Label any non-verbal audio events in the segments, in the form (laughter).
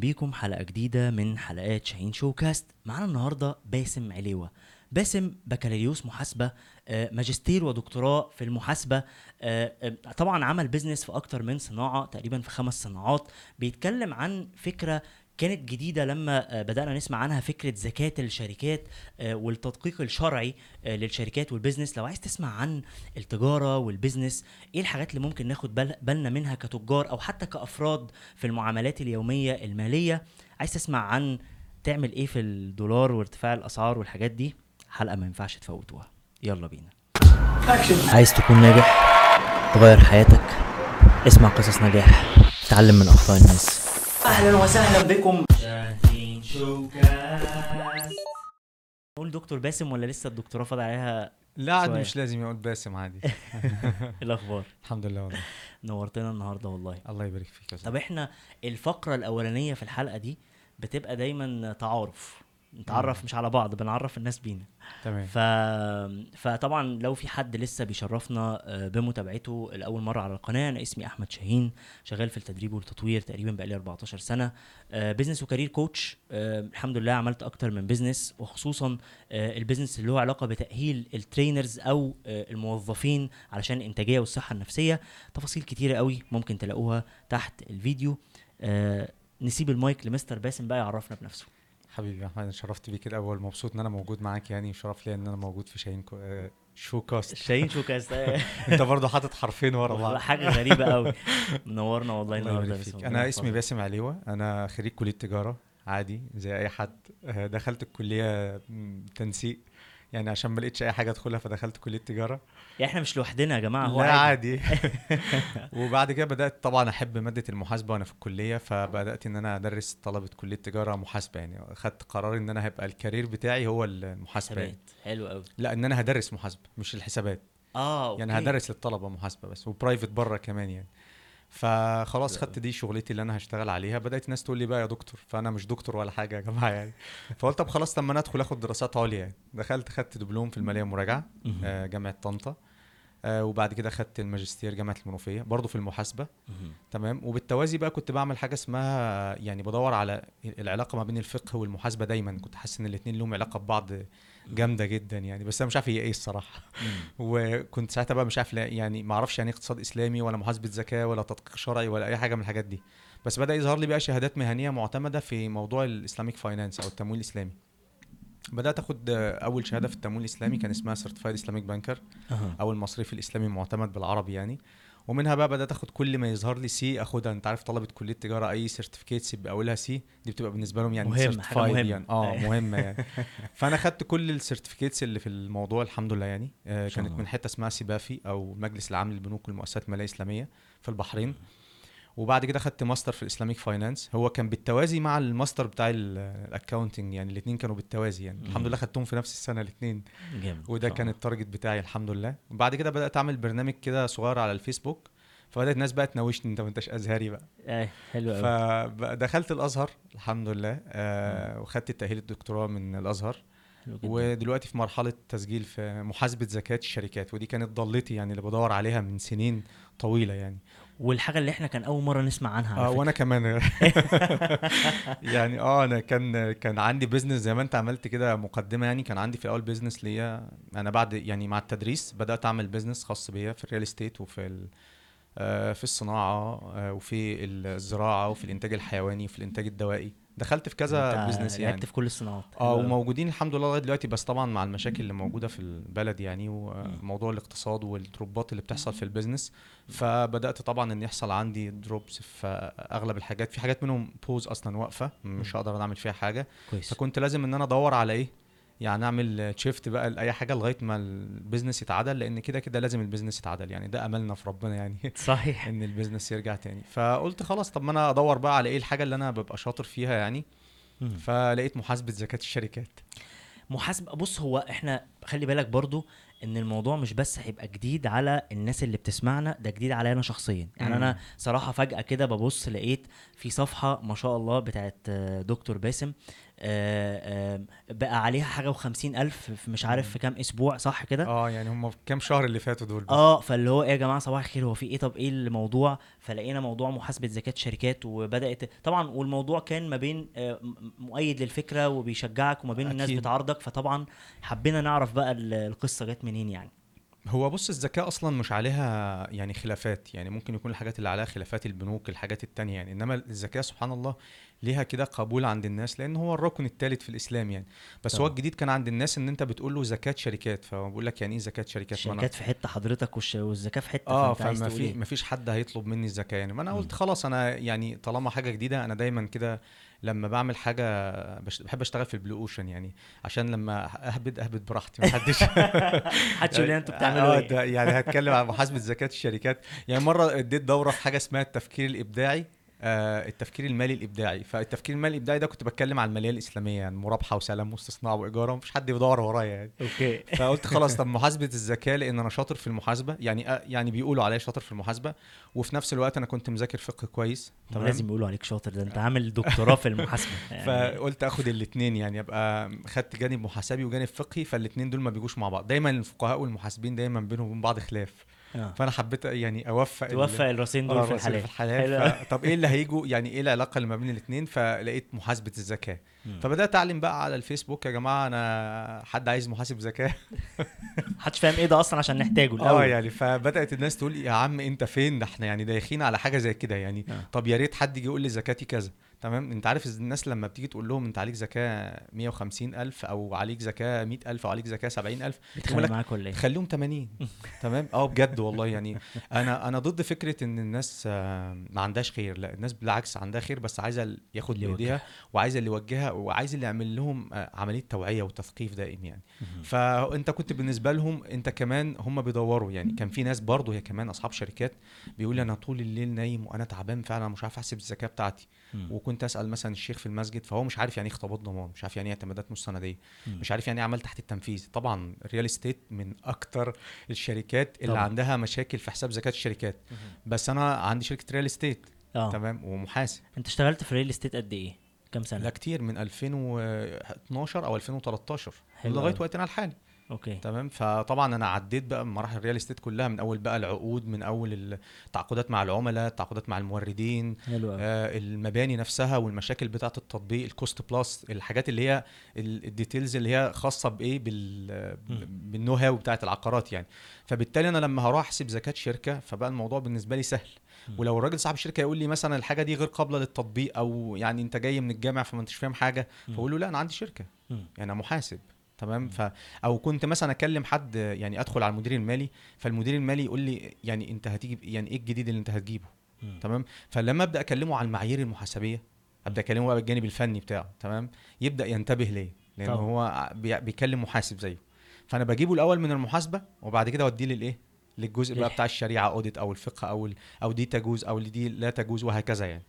بيكم حلقة جديدة من حلقات شاهين شو كاست معانا النهاردة باسم عليوة. باسم بكالوريوس محاسبة آه، ماجستير ودكتوراه في المحاسبة. آه، آه، طبعا عمل business في أكتر من صناعة تقريبا في خمس صناعات. بيتكلم عن فكرة كانت جديدة لما آه، بدأنا نسمع عنها فكرة زكاة الشركات آه، والتدقيق الشرعي آه، للشركات وال business. لو عايز تسمع عن التجارة وال business إيه الحاجات اللي ممكن ناخد بال- بالنا منها كتجار أو حتى كأفراد في المعاملات اليومية المالية؟ عايز تسمع عن تعمل إيه في الدولار وارتفاع الأسعار والحاجات دي؟ حلقة ما ينفعش تفوتوها. يلا بينا. عايز تكون ناجح تغير حياتك اسمع قصص نجاح تعلم من أخطاء الناس. أهلا وسهلا بكم. شاهين شوكاس. قول دكتور باسم ولا لسه الدكتوراه فاضل عليها لا عاد. مش لازم يقول باسم عادي. (laughs) إيه الأخبار؟ الحمد لله والله. نورتنا النهارده والله. الله يبارك فيك يا طب. إحنا الفقرة الأولانية في الحلقة دي بتبقى دايما تعارف. نتعرف مش على بعض بنعرف الناس بينا. تمام. ف... فطبعا لو في حد لسه بيشرفنا آه، بمتابعته لأول مرة على القناة أنا اسمي أحمد شاهين شغال في التدريب والتطوير تقريبا بقالي 14 سنة. business و career coach الحمد لله عملت أكتر من business وخصوصا آه، ال business اللي هو علاقة بتأهيل ال trainers أو آه، الموظفين علشان الانتاجيه والصحة النفسية. تفاصيل كتيرة قوي ممكن تلاقوها تحت الفيديو. نسيب المايك لمستر باسم بقى يعرفنا بنفسه. حبيبي يا أحمد أنا شرفت بيك الأول. مبسوط إن أنا موجود معاك يعني شرف ليا إن أنا موجود في شاهين كو... آه، شو كاست شاهين شو كاس (laughs) أنت برضه حاطط حرفين ورا بعض. حاجة غريبة قوي (laughs) منورنا والله الله النهارده. أنا اسمي. باسم عليوة. أنا خريج كلية تجارة عادي زي أي حد. آه، دخلت الكلية تنسيق. يعني عشان ما لقيتش أي حاجة أدخلها فدخلت كلية تجارة. يعني إحنا مش لوحدنا يا جماعة هو لا عادي. (laughs) (laughs) وبعد كده بدأت طبعا أحب مادة المحاسبة وأنا في الكلية فبدأت إن أنا أدرس طلبة كلية تجارة محاسبة يعني. أخدت قرار إن أنا هيبقى ال career بتاعي هو المحاسبة يعني. حلو قوي لا إن أنا هدرس محاسبة مش الحسابات. آه يعني okay. هدرس للطلبة محاسبة بس و private بره كمان يعني. فخلاص خدت دي شغلتي اللي أنا هشتغل عليها. بدأت الناس تقول لي بقى يا دكتور فأنا مش دكتور ولا حاجة يا جماعة يعني. فقلت طب خلاص لما أنا أدخل آخد دراسات عليا يعني. دخلت خدت دبلوم في المالية المراجعة مهم. آه، جامعة طنطا. آه، وبعد كده خدت الماجستير جامعة المنوفية برضه في المحاسبة. تمام؟ وبالتوازي بقى كنت بعمل حاجة اسمها يعني بدور على العلاقة ما بين الفقه والمحاسبة دايما. كنت حاسس إن الاثنين لهم علاقة ببعض جامدة جدا يعني بس أنا مش عارف هي إيه الصراحة. (laughs) وكنت ساعتها بقى مش عارف يعني ما أعرفش يعني اقتصاد إسلامي ولا محاسبة زكاة ولا تدقيق شرعي ولا أي حاجة من الحاجات دي. بس بدأ يظهر لي بقى شهادات مهنية معتمدة في موضوع الإسلاميك فاينانس أو التمويل الإسلامي. بدأت أخد أول شهادة في التمويل الإسلامي كان اسمها Certified Islamic Banker. أو المصرفي الإسلامي المعتمد بالعربي يعني ومنها بقى بدأت أخد كل ما يظهر لي C أخدها أنت عارف طلبة كلية تجارة أي certificates يبقى أولها C دي بتبقى بالنسبة لهم يعني مهم، حاجة مهمة. يعني آه أيوة. مهمة يعني (laughs) فأنا خدت كل ال certificates اللي في الموضوع الحمد لله يعني آه كانت. من حتة اسمها CIBAFI أو المجلس العام للبنوك والمؤسسات المالية الإسلامية في البحرين وبعد كده خدت ماستر في ال Islamic finance هو كان بالتوازي مع الماستر بتاع ال accounting يعني الاثنين كانوا بالتوازي يعني. الحمد. لله خدتهم في نفس السنة الاثنين وده كان. ال target بتاعي الحمد لله. وبعد كده بدأت أعمل برنامج كده صغير على الفيسبوك. فبدأت الناس بقى تناوشني. انت ما انتش أزهري بقى. آه حلو قوي فدخلت الأزهر الحمد لله. آه وخدت التاهيل الدكتوراه من الأزهر. ودلوقتي في مرحلة تسجيل في محاسبة زكاة الشركات. ودي كانت ضالتي يعني اللي بدور عليها من سنين طويلة يعني. والحاجة اللي إحنا كان أول مرة نسمع عنها على آه. وأنا كمان. (laughs) (laughs) يعني آه أنا كان كان عندي business زي ما أنت عملت كده مقدمة يعني كان عندي في الأول business ليا. أنا بعد يعني مع التدريس بدأت أعمل business خاص بيا في ال real estate وفي ال آه، في الصناعة آه، وفي الزراعة وفي الإنتاج الحيواني وفي الإنتاج الدوائي. دخلت في كذا أنت business لعبت يعني في كل الصناعات. آه. وموجودين الحمد لله لغاية دلوقتي بس طبعا مع المشاكل اللي موجودة في البلد يعني. وموضوع الاقتصاد وال drop ات اللي بتحصل في ال business فبدأت طبعا إن يحصل عندي drops في أغلب الحاجات. في حاجات منهم pause أصلا واقفة مش. هقدر أعمل فيها حاجة. كويس. فكنت لازم إن أنا أدور على إيه؟ يعني أعمل shift بقى لأي حاجة لغاية ما ال business يتعدل لأن كده كده لازم ال business يتعدل. يعني ده أملنا في ربنا يعني (laughs) صحيح. إن ال business يرجع تاني. فقلت خلاص طب ما أنا أدور بقى على إيه الحاجة اللي أنا ببقى شاطر فيها يعني. فلقيت محاسبة زكاة الشركات. محاسبه بص هو إحنا خلي بالك برضو إن الموضوع مش بس هيبقى جديد على الناس اللي بتسمعنا ده جديد عليا أنا شخصيا. يعني مم. أنا صراحة فجأة كده ببص لقيت في صفحة ما شاء الله بتاعت دكتور باسم بقى عليها حاجة وخمسين ألف في مش عارف في كام أسبوع صح كده؟ آه يعني هم في كام شهر اللي فاتوا دول بس. آه فاللي هو إيه يا جماعة صباح الخير هو في إيه؟ طب إيه الموضوع؟ فلقينا موضوع محاسبة زكاة شركات وبدأت طبعا والموضوع كان ما بين آه، مؤيد للفكرة وبيشجعك وما بين الناس أكيد. بتعارضك فطبعا حبينا نعرف بقى ال- القصة جت منين يعني. هو بص الزكاة أصلا مش عليها يعني خلافات يعني ممكن يكون الحاجات اللي عليها خلافات البنوك الحاجات التانية يعني. إنما الزكاة سبحان الله ليها كده قبول عند الناس لأن هو الركن الثالث في الإسلام يعني. بس هو طبعا. الجديد كان عند الناس إن أنت بتقول له زكاة شركات فبقول لك يعني إيه زكاة شركات؟ أنا- الشركات في حتة حضرتك والزكاه في حتة آه فما في إيه؟ ما فيش حد هيطلب مني الزكاه يعني. ما أنا مم. قلت خلاص أنا يعني طالما حاجة جديدة أنا دايما كده لما بعمل حاجة بش- بحب أشتغل في البلو أوشن يعني عشان لما أهبد أهبد براحتي ما حدش (laughs) محدش يقول أنتوا بتعملوا آه، إيه. يعني هتكلم عن محاسبة زكاة الشركات. يعني مرة اديت دورة في حاجة اسمها التفكير الإبداعي. التفكير المالي الإبداعي. فالتفكير المالي الإبداعي ده كنت بتكلم عن المالية الإسلامية يعني مرابحه وسلام واستصناع وايجار ومفيش حد بيدور ورايا يعني. أوكي. (laughs) فقلت خلاص طب محاسبة الزكاة لأن أنا شاطر في المحاسبة يعني آه، يعني بيقولوا عليا شاطر في المحاسبة. وفي نفس الوقت أنا كنت مذاكر فقه كويس تمام؟ لازم يقولوا عليك شاطر ده أنت عامل دكتوراه في المحاسبة. (laughs) يعني. فقلت آخد الاثنين يعني أبقى خدت جانب محاسبي وجانب فقهي فالاثنين دول ما بيجوش مع بعض. دايما الفقهاء والمحاسبين دايما بينهم وبين بعض خلاف. آه. فأنا حبيت يعني أوفق توفق الراسين دول آه، في الحلال في. الحلال. طب إيه اللي هيجوا يعني إيه العلاقة اللي ما بين الاثنين فلقيت محاسبة الزكاة. فبدأت اعلم بقى على الفيسبوك يا جماعة أنا حد عايز محاسب زكاه (laughs) محدش فاهم إيه ده أصلا عشان نحتاجه آه الأول يعني فبدأت الناس تقول يا عم أنت فين؟ ده إحنا يعني دايخين على حاجة زي كده يعني آه. طب يا ريت حد يجي يقول لي زكاتي كذا. تمام؟ أنت عارف الناس لما بتيجي تقول لهم أنت عليك زكاه 150 ألف أو عليك زكاه 100 ألف أو عليك زكاه 70 ألف يقول بيتخانق لك معاك ولا إيه؟ خليهم 80 (laughs) تمام؟ آه بجد والله يعني أنا أنا ضد فكرة إن الناس ما عندهاش خير لا الناس بالعكس عندها خير بس عايزة ياخد اللي وعايزة اللي يوجهها وعايز اللي يعمل لهم آه، عملية توعية وتثقيف دائم يعني. فأنت كنت بالنسبة لهم أنت كمان هم بيدوروا يعني كان في ناس برضه هي كمان أصحاب شركات بيقول لي أنا طول الليل نايم وأنا تعبان فعلا مش عارف أحسب الزكاه بتاعتي. وكنت أسأل مثلا الشيخ في المسجد فهو مش عارف يعني إيه خطابات ضمان مش عارف يعني إيه اعتمادات مستندية. مش عارف يعني إيه عمل تحت التنفيذ طبعا ال real estate من أكتر الشركات اللي طبعاً. عندها مشاكل في حساب زكاه الشركات. بس أنا عندي شركة real estate آه تمام ومحاسب أنت اشتغلت في ال real estate قد إيه كام سنة؟ لا كتير من 2012 أو 2013 حلو لغاية. وقتنا الحالي. okay. تمام؟ فطبعا أنا عديت بقى بمراحل ال real estate كلها من أول بقى العقود من أول التعاقدات مع العملاء التعاقدات مع الموردين حلو آه المباني نفسها والمشاكل بتاعة التطبيق ال cost plus الحاجات اللي هي ال- ال details اللي هي خاصة بإيه؟ بال بال know how بتاعة العقارات يعني. فبالتالي أنا لما هروح أحسب زكاة شركة فبقى الموضوع بالنسبة لي سهل. ولو الراجل صاحب الشركة يقول لي مثلا الحاجة دي غير قابلة للتطبيق أو يعني أنت جاي من الجامع فما أنتش فاهم حاجة. فأقول له لا أنا عندي شركة. يعني أنا محاسب. تمام؟ ف أو كنت مثلا أكلم حد يعني أدخل على المدير المالي فالمدير المالي يقول لي يعني أنت هتيجي يعني إيه الجديد اللي أنت هتجيبه. تمام؟ فلما أبدأ أكلمه على المعايير المحاسبية أبدأ أكلمه بقى بالجانب الفني بتاعه تمام؟ يبدأ ينتبه ليه لأن طبعا. هو بي- بيكلم محاسب زيه. فأنا بجيبه الأول من المحاسبة وبعد كده أوديه للإيه؟ للجزء بقى للح- بتاع الشريعة audit أو الفقه أو أو دي تجوز أو دي لا تجوز وهكذا يعني.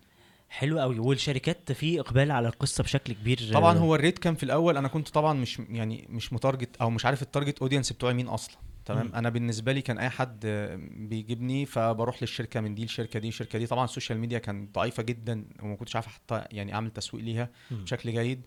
حلو قوي والشركات في إقبال على القصة بشكل كبير. طبعا هو ال rate كان في الأول أنا كنت طبعا مش يعني مش م target أو مش عارف ال target audience بتوعي مين أصلا. تمام. أنا بالنسبة لي كان أي حد بيجيبني فبروح للشركة من دي الشركة دي الشركة دي. طبعا السوشيال ميديا كانت ضعيفة جدا وما كنتش عارف حتى يعني أعمل تسويق ليها. بشكل جيد.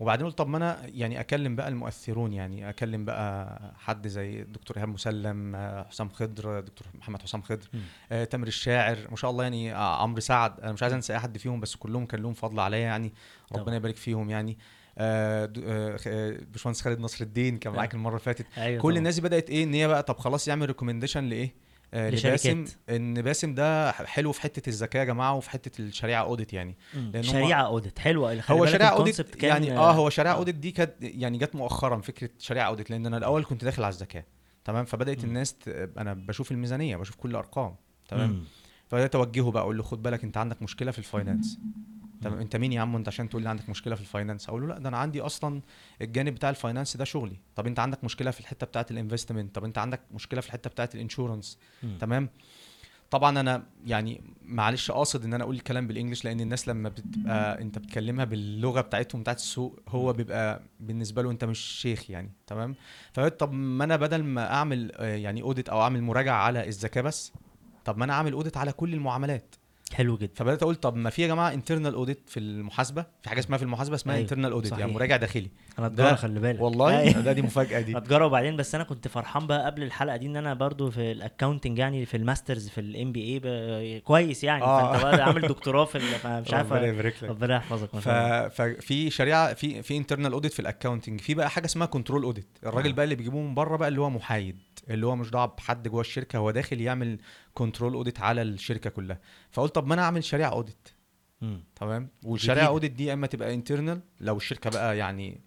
وبعدين قلت طب ما أنا يعني أكلم بقى المؤثرون يعني أكلم بقى حد زي الدكتور إيهاب مسلم آه، حسام خضر دكتور محمد حسام خضر. آه، تامر الشاعر ما شاء الله يعني آه، عمرو سعد أنا مش عايز أنسى أي حد فيهم بس كلهم كان لهم فضل عليا يعني. ربنا يبارك فيهم يعني آه، آه، آه، باشمهندس خالد نصر الدين كان آه. معاك المرة اللي فاتت أيوه كل طبعاً. الناس بدأت إيه إن هي بقى طب خلاص يعمل recommendation لإيه آه. لباسم إن باسم ده حلو في حتة الزكاه يا جماعة وفي حتة الشريعة audit يعني. هم- شريعة audit حلوة. هو شريعة audit يعني آه هو شريعة audit دي كانت يعني جت مؤخرا فكرة شريعة audit لأن أنا الأول كنت داخل على الزكاه تمام؟ فبدأت مم. الناس ت... أنا بشوف الميزانية بشوف كل الأرقام. تمام. فبدأت أوجهه بقى أقول له خد بالك أنت عندك مشكلة في ال finance تمام انت مين يا عم؟ انت عشان تقول لي عندك مشكلة في ال finance أقول له لا ده أنا عندي أصلا الجانب بتاع ال finance ده شغلي. طب انت عندك مشكلة في الحتة بتاعه ال investment طب انت عندك مشكلة في الحتة بتاعه ال insurance. تمام؟ طبعا أنا يعني معلش قاصد ان أنا أقول الكلام بال English لأن الناس لما بتبقى انت بتكلمها باللغة بتاعتهم بتاعت السوق هو بيبقى بالنسبة له انت مش شيخ يعني. تمام؟ طب ما أنا بدل ما اعمل آه، يعني audit أو أعمل مراجعة على الزكاه بس طب ما أنا أعمل audit على كل المعاملات. حلو جدا فبدأت أقول طب ما في يا جماعة internal audit في المحاسبة في حاجة اسمها في المحاسبة اسمها أيوة، internal audit صحيح. يعني مراجع داخلي أنا تجاره خلي بالك والله أيوة. ده دي مفاجأة دي (laughs) تجاره وبعدين بس أنا كنت فرحان بقى قبل الحلقة دي إن أنا برضو في ال accounting يعني في ال masters في ال MBA كويس يعني آه. فأنت بقى عامل دكتوراه في مش عارف ربنا يبارك لك ربنا يحفظك. ففي شريعة في في internal audit في ال accounting في بقى حاجة اسمها control audit الراجل آه. بقى اللي بيجيبوه من بره بقى اللي هو محايد اللي هو مش دعوه بحد جوه الشركة هو داخل يعمل control audit على الشركة كلها. فقلت طب ما أنا أعمل شريعة audit. تمام؟ والشريعه. audit دي إما تبقى internal لو الشركة بقى يعني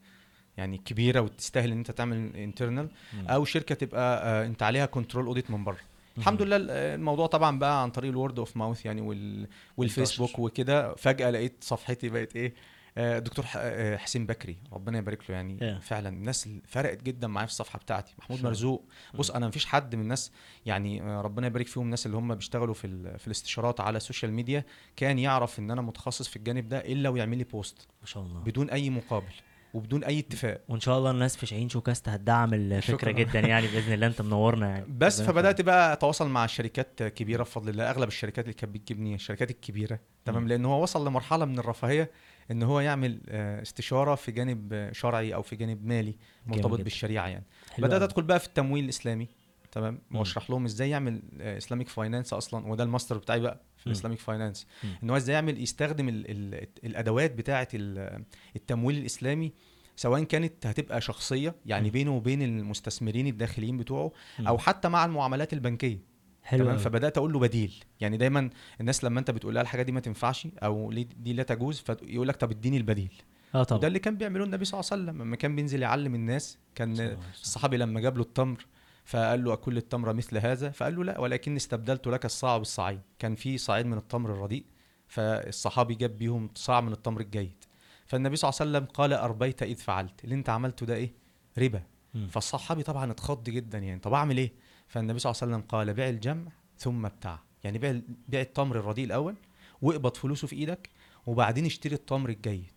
يعني كبيرة وتستاهل إن أنت تعمل internal. أو شركة تبقى آه، أنت عليها control audit من بره. الحمد لله ال- الموضوع طبعا بقى عن طريق ال word of mouth يعني وال والفيسبوك وكده. فجأة لقيت صفحتي بقت إيه؟ آه، دكتور ح- آه، حسين بكري ربنا يبارك له يعني Yeah. فعلا الناس فرقت جدا معايا في الصفحة بتاعتي. محمود الله. مرزوق بص أنا مفيش حد من الناس يعني آه، ربنا يبارك فيهم الناس اللي هم بيشتغلوا في في الاستشارات على السوشيال ميديا كان يعرف إن أنا متخصص في الجانب ده إلا ويعمل لي post ما شاء الله. بدون أي مقابل وبدون أي اتفاق. وإن شاء الله الناس في شاهين شو كاست هتدعم الفكرة شكراً. جدا يعني بإذن الله أنت منورنا يعني. (laughs) بس فبدأت بقى أتواصل مع شركات كبيرة بفضل الله. أغلب الشركات اللي كانت بتجيبني الشركات الكبيرة. تمام؟ مم. لأن هو وصل لمرحلة من الرفاهية إن هو يعمل آه، استشارة في جانب آه، شرعي أو في جانب مالي مرتبط. بالشريعة يعني بدأت. أدخل بقى في التمويل الإسلامي تمام. وأشرح لهم إزاي يعمل Islamic finance أصلا وده الماستر بتاعي بقى في. ال Islamic finance. إن هو إزاي يعمل يستخدم ال ال الأدوات بتاعة ال- التمويل الإسلامي سواء كانت هتبقى شخصية يعني. بينه وبين المستثمرين الداخليين بتوعه. أو حتى مع المعاملات البنكية حلو تمام. فبدأت أقول له بديل. يعني دايما الناس لما أنت بتقول لها الحاجة دي ما تنفعش أو ليه- دي لا تجوز فيقول لك طب اديني البديل. آه طبعا. وده اللي كان بيعمله النبي صلى الله عليه وسلم. لما كان بينزل يعلم الناس كان. الصحابي لما جاب له التمر فقال له أكل التمر مثل هذا؟ فقال له لا ولكن استبدلت لك الصاع بالصاعين كان في صاعين من التمر الرديء فالصحابي جاب بيهم صاع من التمر الجيد. فالنبي صلى الله عليه وسلم قال أربيت إذ فعلت. اللي أنت عملته ده إيه؟ ربا. فالصحابي طبعا اتخض جدا يعني طب أعمل إيه؟ فالنبي صلى الله عليه وسلم قال بيع الجمع ثم ابتاع. يعني بيع بيع التمر الرديء الأول واقبض فلوسه في إيدك وبعدين اشتري التمر الجيد.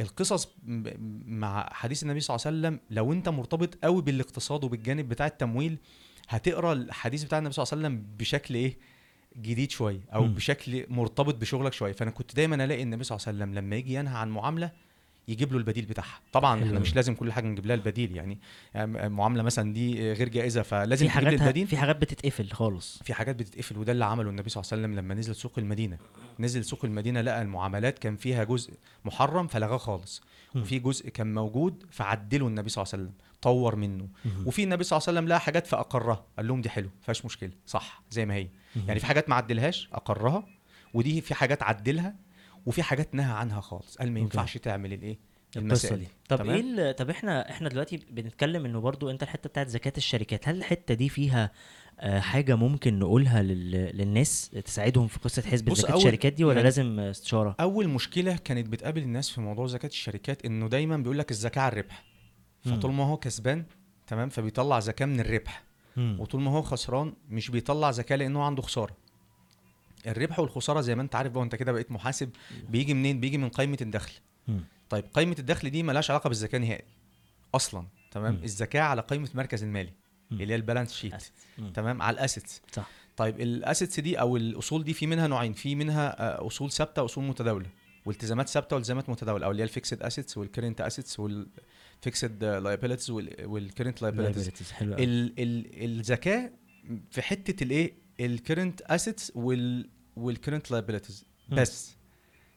القصص م- مع حديث النبي صلى الله عليه وسلم لو أنت مرتبط قوي بالاقتصاد وبالجانب بتاع التمويل هتقرأ الحديث بتاع النبي صلى الله عليه وسلم بشكل إيه؟ جديد شوية أو مم. بشكل مرتبط بشغلك شوية. فأنا كنت دايما ألاقي النبي صلى الله عليه وسلم لما يجي ينهى عن معاملة يجيب له البديل بتاعها. طبعا إحنا. مش لازم كل حاجة نجيب لها البديل يعني. يعني معاملة مثلا دي غير جائزة فلازم في حاجات البديل. في حاجات بتتقفل خالص. في حاجات بتتقفل وده اللي عمله النبي صلى الله عليه وسلم لما نزل سوق المدينة. نزل سوق المدينة لقى المعاملات كان فيها جزء محرم فلغاه خالص. وفي جزء كان موجود فعدله النبي صلى الله عليه وسلم طور منه. وفي النبي صلى الله عليه وسلم لقى حاجات فأقرها. قال لهم دي حلو فيهاش مشكلة صح زي ما هي. يعني في حاجات ما عدلهاش أقرها. ودي في حاجات عدلها وفي حاجات نهى عنها خالص. قال ما. ينفعش تعمل الإيه؟ القصة دي. طب تمام؟ إيه ال- طب إحنا إحنا دلوقتي بنتكلم إنه برضو أنت الحتة بتاعت زكاة الشركات هل الحتة دي فيها آه، حاجة ممكن نقولها لل... للناس تساعدهم في قصة بص، زكاة أول- الشركات دي ولا يعني- لازم استشارة؟ أول مشكلة كانت بتقابل الناس في موضوع زكاة الشركات إنه دايما بيقول لك الزكاة على الربح. فطول ما هو كسبان تمام؟ فبيطلع زكاة من الربح. مم. وطول ما هو خسران مش بيطلع زكاة لأنه عنده خسارة. الربح والخسارة زي ما انت عارف بقى وانت كده بقيت محاسب بيجي منين؟ بيجي من قائمة الدخل. طيب قائمة الدخل دي ملهاش علاقة بالزكاه نهائي أصلا تمام. الزكاه على قائمة المركز المالي. اللي هي ال balance sheet. تمام؟ على ال assets. صح. طيب ال assets دي أو الأصول دي في منها نوعين في منها آه، أصول ثابتة وأصول متداولة. والتزامات ثابتة والتزامات متداولة أو اللي هي الفيكسد اسيتس والكرنت اسيتس والفيكسد لايبيلتيز والكرنت لايبيلتيز. حلو الزكاه في حتة الإيه؟ ال current assets وال وال current liabilities مم. بس.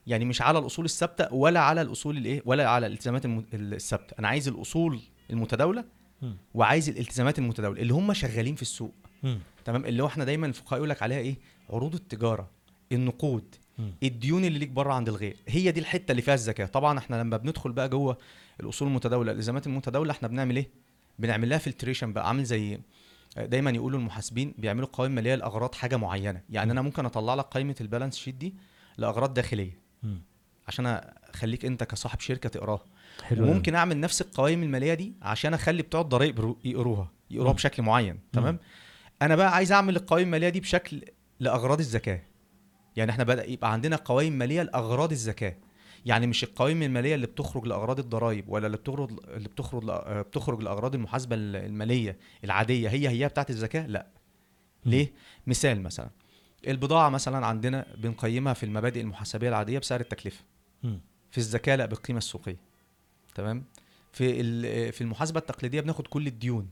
يعني مش على الأصول الثابتة ولا على الأصول الإيه ولا على الالتزامات الثابتة. أنا عايز الأصول المتداولة. وعايز الالتزامات المتداولة اللي هم شغالين في السوق. تمام؟ اللي هو إحنا دايما الفقهاء يقول لك عليها إيه؟ عروض التجارة النقود. الديون اللي ليك بره عند الغير. هي دي الحتة اللي فيها الزكاة. طبعا إحنا لما بندخل بقى جوه الأصول المتداولة الالتزامات المتداولة إحنا بنعمل إيه؟ بنعمل لها filtration بقى عامل زي دايما يقولوا المحاسبين بيعملوا قوائم ماليه لاغراض حاجة معينة يعني مم. أنا ممكن أطلع لك قائمة ال balance sheet دي لأغراض داخلية مم. عشان أخليك أنت كصاحب شركة تقراها حلو أوي. وممكن أعمل نفس القوائم المالية دي عشان أخلي بتوع الضرايب يقرو- يقروها يقروها. بشكل معين تمام. أنا بقى عايز أعمل القوائم المالية دي بشكل لأغراض الزكاة يعني إحنا بدأ يبقى عندنا قوائم مالية لأغراض الزكاة يعني مش القوائم المالية اللي بتخرج لأغراض الضرائب ولا اللي بتخرج اللي بتخرج بتخرج لأغراض المحاسبة المالية العادية هي هي بتاعت الزكاة؟ لا. ليه؟ مثال مثلا البضاعة مثلا عندنا بنقيمها في المبادئ المحاسبية العادية بسعر التكلفة. في الزكاة لا بالقيمة السوقية. تمام؟ في في المحاسبة التقليدية بناخد كل الديون.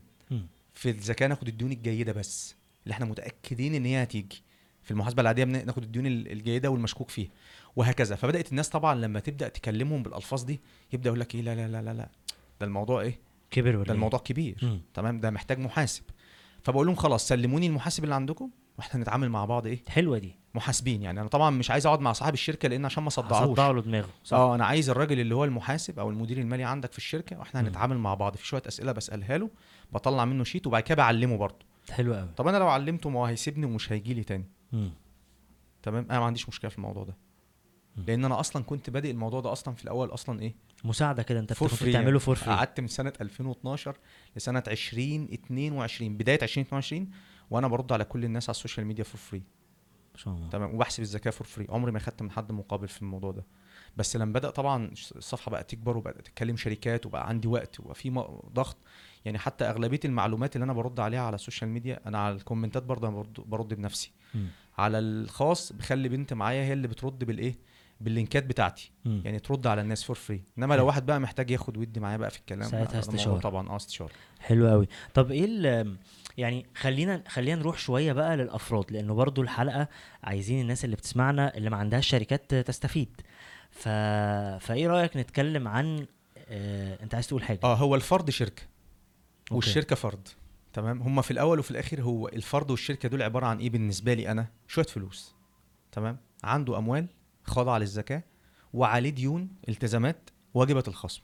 في الزكاة ناخد الديون الجيدة بس اللي إحنا متأكدين إن هي هتيجي. في المحاسبة العادية بناخد الديون ال- الجيدة والمشكوك فيها وهكذا. فبدأت الناس طبعا لما تبدأ تكلمهم بالألفاظ دي يبدأ يقول لك إيه لا لا لا لا لا. ده الموضوع إيه؟ كبر ولا ده إيه؟ الموضوع كبير. مم. تمام؟ ده محتاج محاسب. فبقول لهم خلاص سلموني المحاسب اللي عندكم وإحنا نتعامل مع بعض إيه؟ حلوة دي. محاسبين. يعني أنا طبعا مش عايز أقعد مع صاحب الشركة لأن عشان ما اصدعوش صدعوا له دماغه صح. آه أنا عايز الراجل اللي هو المحاسب أو المدير المالي عندك في الشركة وإحنا. هنتعامل مع بعض. في شوية أسئلة بسألها له بطلع منه شيت وبعد كده بعلمه برضه. حلو قوي طب أنا لو علمته ما هو هيسيبني ومش هيجي لي تاني. مم. تمام؟ أنا ما عنديش مشكلة في الموضوع ده. مم. لأن أنا أصلا كنت بادئ الموضوع ده أصلا في الأول أصلا إيه؟ مساعدة كده. أنت كنت free بتعمله for free قعدت من سنة 2012 لسنة 2022 بداية 2022 وأنا برد على كل الناس على السوشيال ميديا for free ما شاء الله. تمام؟ وبحسب الزكاه for free عمري ما خدت من حد مقابل في الموضوع ده. بس لما بدأ طبعا الصفحة بقت تكبر وبقت تتكلم شركات وبقى عندي وقت وبقى في م- ضغط يعني حتى أغلبية المعلومات اللي أنا برد عليها على ال social media أنا على ال commentات برضه أنا برد, برد بنفسي مم. على الخاص بخلي بنت معايا هي اللي بترد بالإيه بال linkات بتاعتي مم. يعني ترد على الناس for free إنما لو. واحد بقى محتاج ياخد ودي معايا بقى في الكلام ساعتها استشارة. طبعا آه استشارة حلو قوي طب إيه ال- يعني خلينا خلينا نروح شوية بقى للأفراد لأنه برضو الحلقة عايزين الناس اللي بتسمعنا اللي ما عندهاش شركات تستفيد ف... فإيه رأيك نتكلم عن آه... أنت عايز تقول حاجة؟ آه هو الفرد شركه okay. والشركة فرد. تمام؟ هما في الأول وفي الآخر هو الفرد والشركة دول عبارة عن إيه بالنسبة لي أنا؟ شوية فلوس. تمام؟ عنده أموال خاضعه للزكاه وعليه ديون التزامات واجبه الخصم.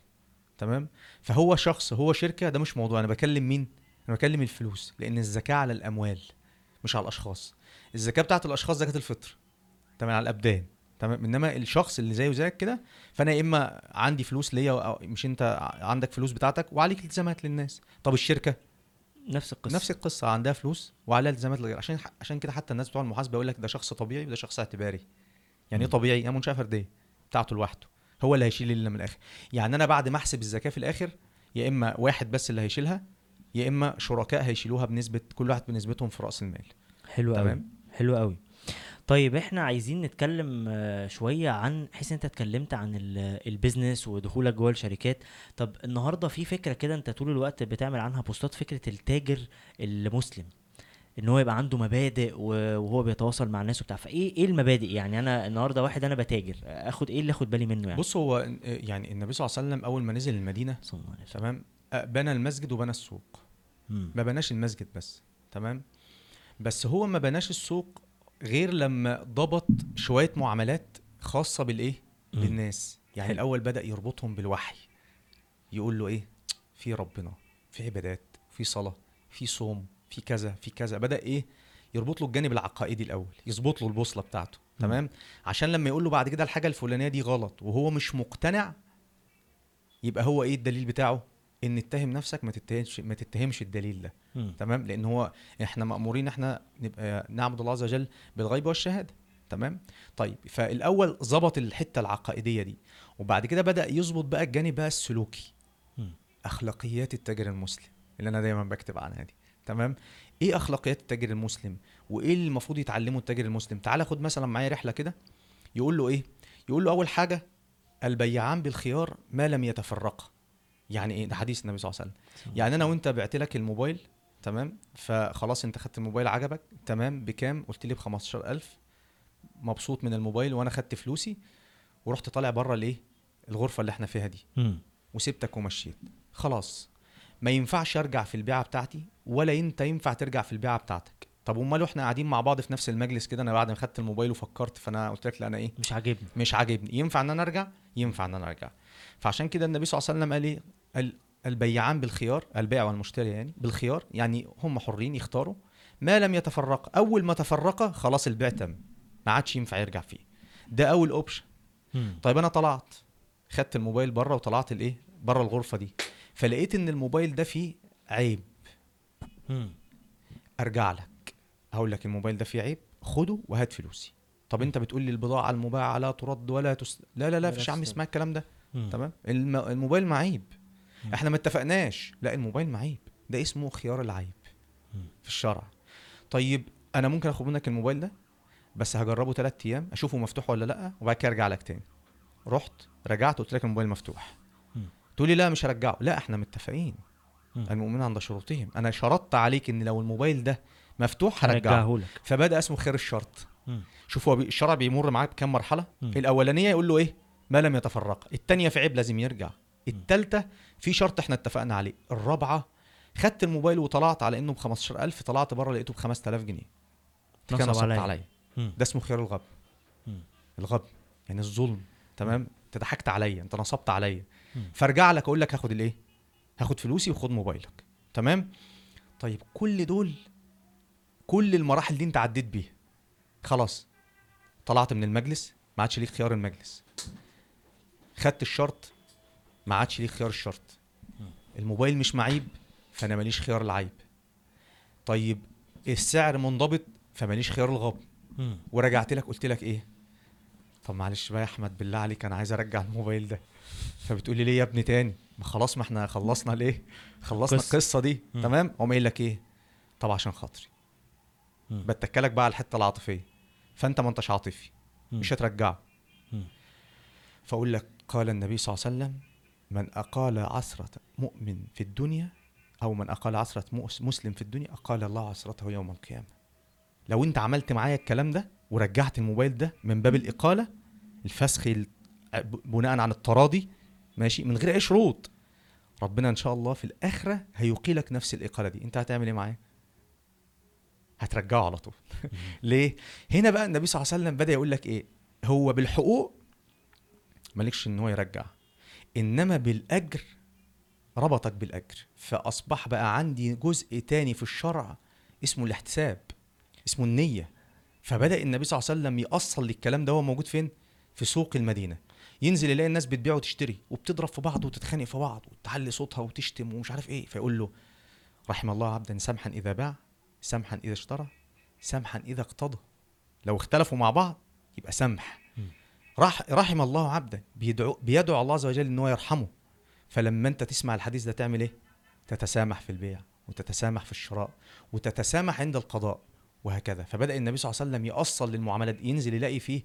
تمام؟ فهو شخص هو شركة ده مش موضوع. أنا بكلم مين؟ أنا بكلم الفلوس. لأن الزكاة على الأموال مش على الأشخاص. الزكاة بتاعت الأشخاص زكاة الفطر. تمام؟ على الأبدان. تمام؟ انما الشخص اللي زيه زيك كده فأنا يا إما عندي فلوس ليا مش أنت عندك فلوس بتاعتك وعليك التزامات للناس. طب الشركة؟ نفس القصة. نفس القصة عندها فلوس وعليها التزامات للغير عشان عشان كده حتى الناس بتوع المحاسبة يقول لك ده شخص طبيعي وده شخص اعتباري. يعني إيه. طبيعي؟ يعني منشأة فردية بتاعته لوحده. هو اللي هيشيل الليلة من الآخر. يعني أنا بعد ما أحسب الزكاة في الآخر يا إما واحد بس اللي هيشيلها يا إما شركاء هيشيلوها بنسبة كل واحد بنسبتهم في رأس المال. حلو قوي تمام. حلو قوي طيب إحنا عايزين نتكلم آه، شوية عن حيث أنت اتكلمت عن ال- البيزنس ودخولك جوه الشركات. طب النهارده في فكرة كده أنت طول الوقت بتعمل عنها بوستات فكرة التاجر المسلم. إن هو يبقى عنده مبادئ وهو بيتواصل مع الناس وبتاع. فإيه إيه المبادئ؟ يعني أنا النهارده واحد أنا بتاجر آخد إيه اللي آخد بالي منه يعني؟ بص هو يعني النبي صلى الله عليه وسلم أول ما نزل المدينة صلى الله عليه وسلم. تمام أه، بنى المسجد وبنى السوق. ما بناش المسجد بس تمام؟ بس هو ما بناش السوق غير لما ضبط شوية معاملات خاصة بالإيه. بالناس. يعني. الأول بدأ يربطهم بالوحي. يقول له إيه؟ في ربنا في عبادات في صلاة في صوم في كذا في كذا. بدأ إيه؟ يربط له الجانب العقائدي الأول يظبط له البوصلة بتاعته. تمام؟ عشان لما يقول له بعد كده الحاجة الفلانية دي غلط وهو مش مقتنع يبقى هو إيه الدليل بتاعه؟ إن اتهم نفسك ما تتهمش ما تتهمش الدليل ده. تمام؟ لأن هو إحنا مأمورين إحنا نبقى نعبد الله عز وجل بالغيب والشهادة. تمام؟ طيب فالأول ظبط الحتة العقائدية دي وبعد كده بدأ يظبط بقى الجانب بقى السلوكي. مم. أخلاقيات التاجر المسلم اللي أنا دايما بكتب عنها دي. تمام؟ إيه أخلاقيات التاجر المسلم؟ وإيه اللي المفروض يتعلمه التاجر المسلم؟ تعال خد مثلا معايا رحلة كده. يقول له إيه؟ يقول له أول حاجة البيعان بالخيار ما لم يتفرقا. يعني إيه؟ ده حديث النبي صلى الله عليه وسلم. يعني أنا وأنت بعت لك الموبايل تمام؟ فخلاص أنت خدت الموبايل عجبك تمام؟ بكام؟ قلت لي ب 15000 مبسوط من الموبايل وأنا خدت فلوسي ورحت طالع بره الايه الغرفة اللي إحنا فيها دي. مم. وسبتك ومشيت. خلاص. ما ينفعش أرجع في البيعة بتاعتي ولا أنت ينفع ترجع في البيعة بتاعتك. طب أمال وإحنا قاعدين مع بعض في نفس المجلس كده أنا بعد ما خدت الموبايل وفكرت فأنا قلت لك لا أنا إيه؟ مش عاجبني. مش عاجبني. ينفع إن أنا أرجع؟ ينفع إن أنا أرجع. فعشان كده النبي صلى الله عليه وسلم قال إيه؟ البيعان بالخيار البائع والمشتري يعني بالخيار يعني هم حرين يختاروا. ما لم يتفرق أول ما تفرق خلاص البيع تم ما عادش ينفع يرجع فيه. ده أول option. طيب أنا طلعت خدت الموبايل بره وطلعت الايه بره الغرفة دي. فلقيت إن الموبايل ده فيه عيب. مم. أرجع لك. هقول لك الموبايل ده فيه عيب خده وهات فلوسي. طب أنت بتقول لي البضاعة المباعة لا ترد ولا تس... لا لا لا مفيش يا عم. اسمها الكلام ده. تمام؟ الم... الموبايل معيب. إحنا ما اتفقناش. لا الموبايل معيب. ده اسمه خيار العيب. في الشرع. طيب أنا ممكن أخد منك الموبايل ده؟ بس هجربه ثلاث أيام أشوفه مفتوح ولا لأ وبعد كده أرجع لك تاني. رحت رجعت قلت لك الموبايل مفتوح. تقول لي لا مش هرجعه. لا إحنا متفقين. المؤمنين عند شروطهم. أنا شرطت عليك إن لو الموبايل ده مفتوح هرجعه. لك. فبدأ اسمه خير الشرط. شوف هو الشرع بيمر معاك بكام مرحلة. الأولانية يقول له إيه؟ ما لم يتفرق. الثانية في عيب لازم يرجع. الثالثه في شرط إحنا اتفقنا عليه. الرابعة خدت الموبايل وطلعت على إنه ب 15000 طلعت بره لقيته ب 5000 جنيه. كان نصبت عليا. ده اسمه خيار الغب مم. الغب يعني الظلم. تمام؟ انت ضحكت عليا أنت نصبت عليا. فارجع لك أقول لك هاخد الإيه؟ هاخد فلوسي وخد موبايلك. تمام؟ طيب كل دول كل المراحل دي أنت عديت بيها. خلاص. طلعت من المجلس ما عادش ليك خيار المجلس. خدت الشرط ما عادش ليك خيار الشرط. الموبايل مش معيب فأنا ماليش خيار العيب. طيب السعر منضبط فماليش خيار الغبن. ورجعت لك قلت لك إيه؟ طب معلش بقى يا أحمد بالله عليك أنا عايز أرجع الموبايل ده. فبتقول لي ليه يا ابني تاني؟ ما خلاص ما إحنا خلصنا ليه؟ خلصنا قصة. القصة دي. مم. تمام؟ اقوم قايل لك إيه؟ طب عشان خاطري. بتكلك بقى على الحتة العاطفية. فأنت ما أنتش عاطفي. مم. مش هترجعه. فأقول لك قال النبي صلى الله عليه وسلم من أقال عثره مؤمن في الدنيا أو من عثره مؤس- مسلم في الدنيا أقال الله عثرته يوم القيامة. لو أنت عملت معايا الكلام ده ورجعت الموبايل ده من باب الإقالة الفسخ بناء عن التراضي ماشي من غير أي شروط ربنا إن شاء الله في الآخرة هيقيلك نفس الإقالة دي. أنت هتعمل إيه معاه هترجعه على طول. (laughs) ليه؟ هنا بقى النبي صلى الله عليه وسلم بدأ يقول لك إيه؟ هو بالحقوق مالكش إن هو يرجع. إنما بالأجر ربطك بالأجر. فأصبح بقى عندي جزء تاني في الشرع اسمه الاحتساب اسمه النية. فبدأ النبي صلى الله عليه وسلم يأصل للكلام ده هو موجود فين؟ في سوق المدينة. ينزل يلاقي الناس بتبيع وتشتري وبتضرب في بعض وتتخانق في بعض وتعلي صوتها وتشتم ومش عارف إيه. فيقول له رحم الله عبدا سمحا إذا باع سمحا إذا اشترى سمحا إذا اقتضى. لو اختلفوا مع بعض يبقى سمح. رح رحم الله عبدا بيدعو بيدعو الله عز وجل ان هو يرحمه. فلما أنت تسمع الحديث ده تعمل إيه؟ تتسامح في البيع وتتسامح في الشراء وتتسامح عند القضاء وهكذا. فبدأ النبي صلى الله عليه وسلم يأصل للمعاملات ينزل يلاقي فيه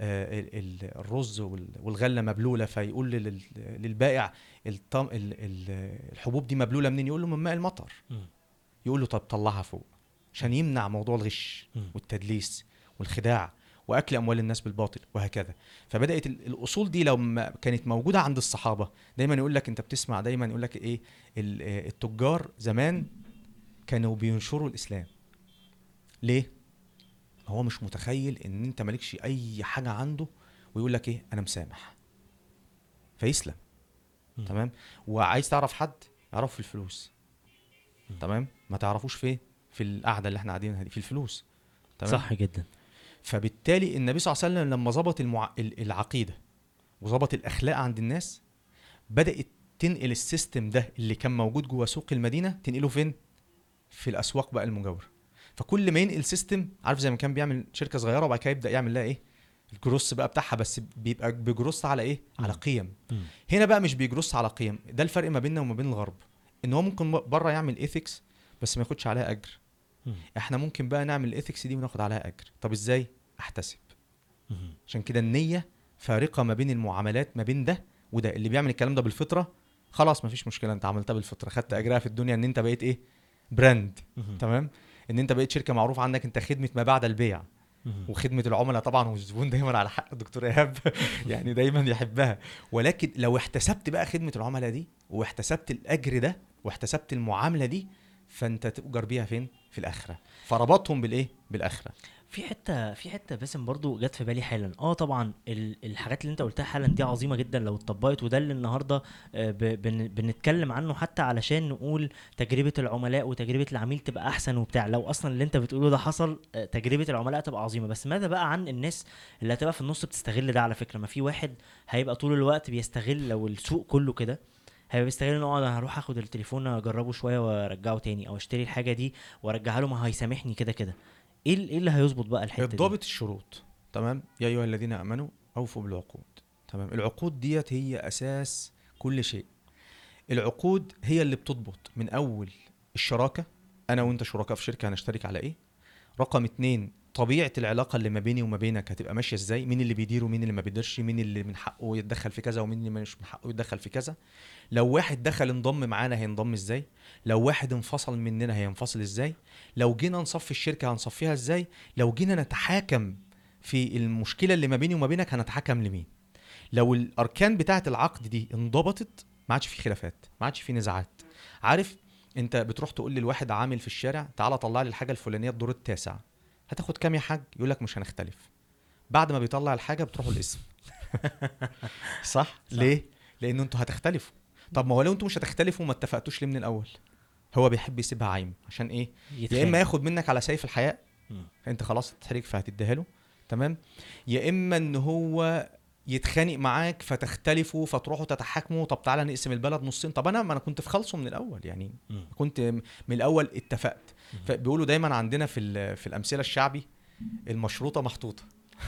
آه، ال- ال- الرز وال- والغلة مبلولة فيقول لل- للبائع الحبوب دي مبلولة منين؟ يقول له من ماء المطر. يقول له طب طلعها فوق عشان يمنع موضوع الغش. والتدليس والخداع. وأكل أموال الناس بالباطل وهكذا. فبدأت ال- الأصول دي لو كانت موجودة عند الصحابة دايما يقول لك أنت بتسمع دايما يقول لك إيه آه، التجار زمان كانوا بينشروا الإسلام. ليه؟ هو مش متخيل إن أنت مالكش أي حاجة عنده ويقول لك إيه أنا مسامح. فيسلم. مم. تمام؟ وعايز تعرف حد؟ اعرفه في الفلوس. تمام؟ ما تعرفوش فين؟ في القعدة اللي إحنا قاعدينها دي في الفلوس. تمام؟ صح جدا. فبالتالي النبي صلى الله عليه وسلم لما ظبط المع... ال- العقيدة وظبط الأخلاق عند الناس بدأت تنقل ال system ده اللي كان موجود جوه سوق المدينة تنقله فين في الأسواق بقى المجاورة فكل ما ينقل system عارف زي ما كان بيعمل شركة صغيرة وبعد كده يبدأ يعمل لها إيه الجروس بقى بتاعها بس بيبقى بيجروس على إيه على. قيم. هنا بقى مش بيجروس على قيم ده الفرق ما بيننا وما بين الغرب إن هو ممكن بره يعمل ethics بس ما ياخدش عليها أجر. إحنا ممكن بقى نعمل ال ethics دي وناخد عليها أجر. طب إزاي؟ أحتسب. عشان كده النية فارقة ما بين المعاملات ما بين ده وده. اللي بيعمل الكلام ده بالفطرة خلاص مفيش مشكلة أنت عملتها بالفطرة. خدت أجرها في الدنيا إن أنت بقيت إيه؟ براند. تمام؟ إن أنت بقيت شركة معروف عنك أنت خدمة ما بعد البيع. وخدمة العملاء طبعا والزبون دايما على حق الدكتور إيهاب. (laughs) يعني دايما يحبها. ولكن لو احتسبت بقى خدمة العملاء دي واحتسبت الأجر ده واحتسبت المعاملة دي فأنت تؤجر بيها فين؟ في الآخرة. فربطهم بالإيه؟ بالآخرة. في حتة في حتة باسم برضو جت في بالي حالا. آه طبعا ال- الحاجات اللي أنت قلتها حالا دي عظيمة جدا. لو اتطبقت وده اللي النهارده آه، بنتكلم عنه حتى علشان نقول تجربة العملاء وتجربة العميل تبقى أحسن وبتاع. لو أصلا اللي أنت بتقوله ده حصل آه، تجربة العملاء تبقى عظيمة. بس ماذا بقى عن الناس اللي هتبقى في النص بتستغل ده؟ على فكرة ما في واحد هيبقى طول الوقت بيستغل لو السوق كله كده. هيبقى بيستغل إن هو أنا هروح آخد التليفون أجربه شوية وأرجعه تاني أو أشتري الحاجة دي وأرجعها له ما هيسامحني كده كده. إيه إيه اللي هيظبط بقى الحتة دي؟ الضابط الشروط تمام؟ يا أيها الذين آمنوا أوفوا بالعقود تمام؟ العقود ديت هي أساس كل شيء. العقود هي اللي بتضبط من أول الشراكة أنا وأنت شركاء في شركة هنشترك على إيه؟ رقم اتنين طبيعة العلاقة اللي ما بيني وما بينك هتبقى ماشية إزاي؟ مين اللي بيدير ومين اللي ما بيديرش؟ مين اللي من حقه يتدخل في كذا ومين اللي مش من حقه يتدخل في كذا؟ لو واحد دخل انضم معانا هينضم إزاي؟ لو واحد انفصل مننا هينفصل إزاي؟ لو جينا نصفي الشركة هنصفيها إزاي؟ لو جينا نتحاكم في المشكلة اللي ما بيني وما بينك هنتحاكم لمين؟ لو الأركان بتاعة العقد دي انضبطت ما عادش في خلافات ما عادش في نزاعات. عارف أنت بتروح تقول للواحد عامل في الشارع تعالى طلع لي الحاجة الفلانية الدور التاسع. هتاخد كام يا حاج؟ يقول لك مش هنختلف. بعد ما بيطلع الحاجة بتروحوا الاسم. (laughs) صح؟, صح. ليه؟ لأن أنتوا هتختلفوا. طب ما هو لو أنتوا مش هتختلفوا ما اتفقتوش ليه من الأول؟ هو بيحب يسيبها عايم. عشان إيه؟ يا إما ياخد منك على سيف الحياء. أنت خلاص هتتحرج فهتديها له. تمام؟ يا إما إن هو يتخانق معاك فتختلفوا فتروحوا تتحاكموا طب تعالى نقسم البلد نصين. طب أنا ما أنا كنت في خلصه من الأول يعني م. كنت من الأول اتفقت. فبيقولوا دايما عندنا في في الأمثلة الشعبي المشروطة محطوطة.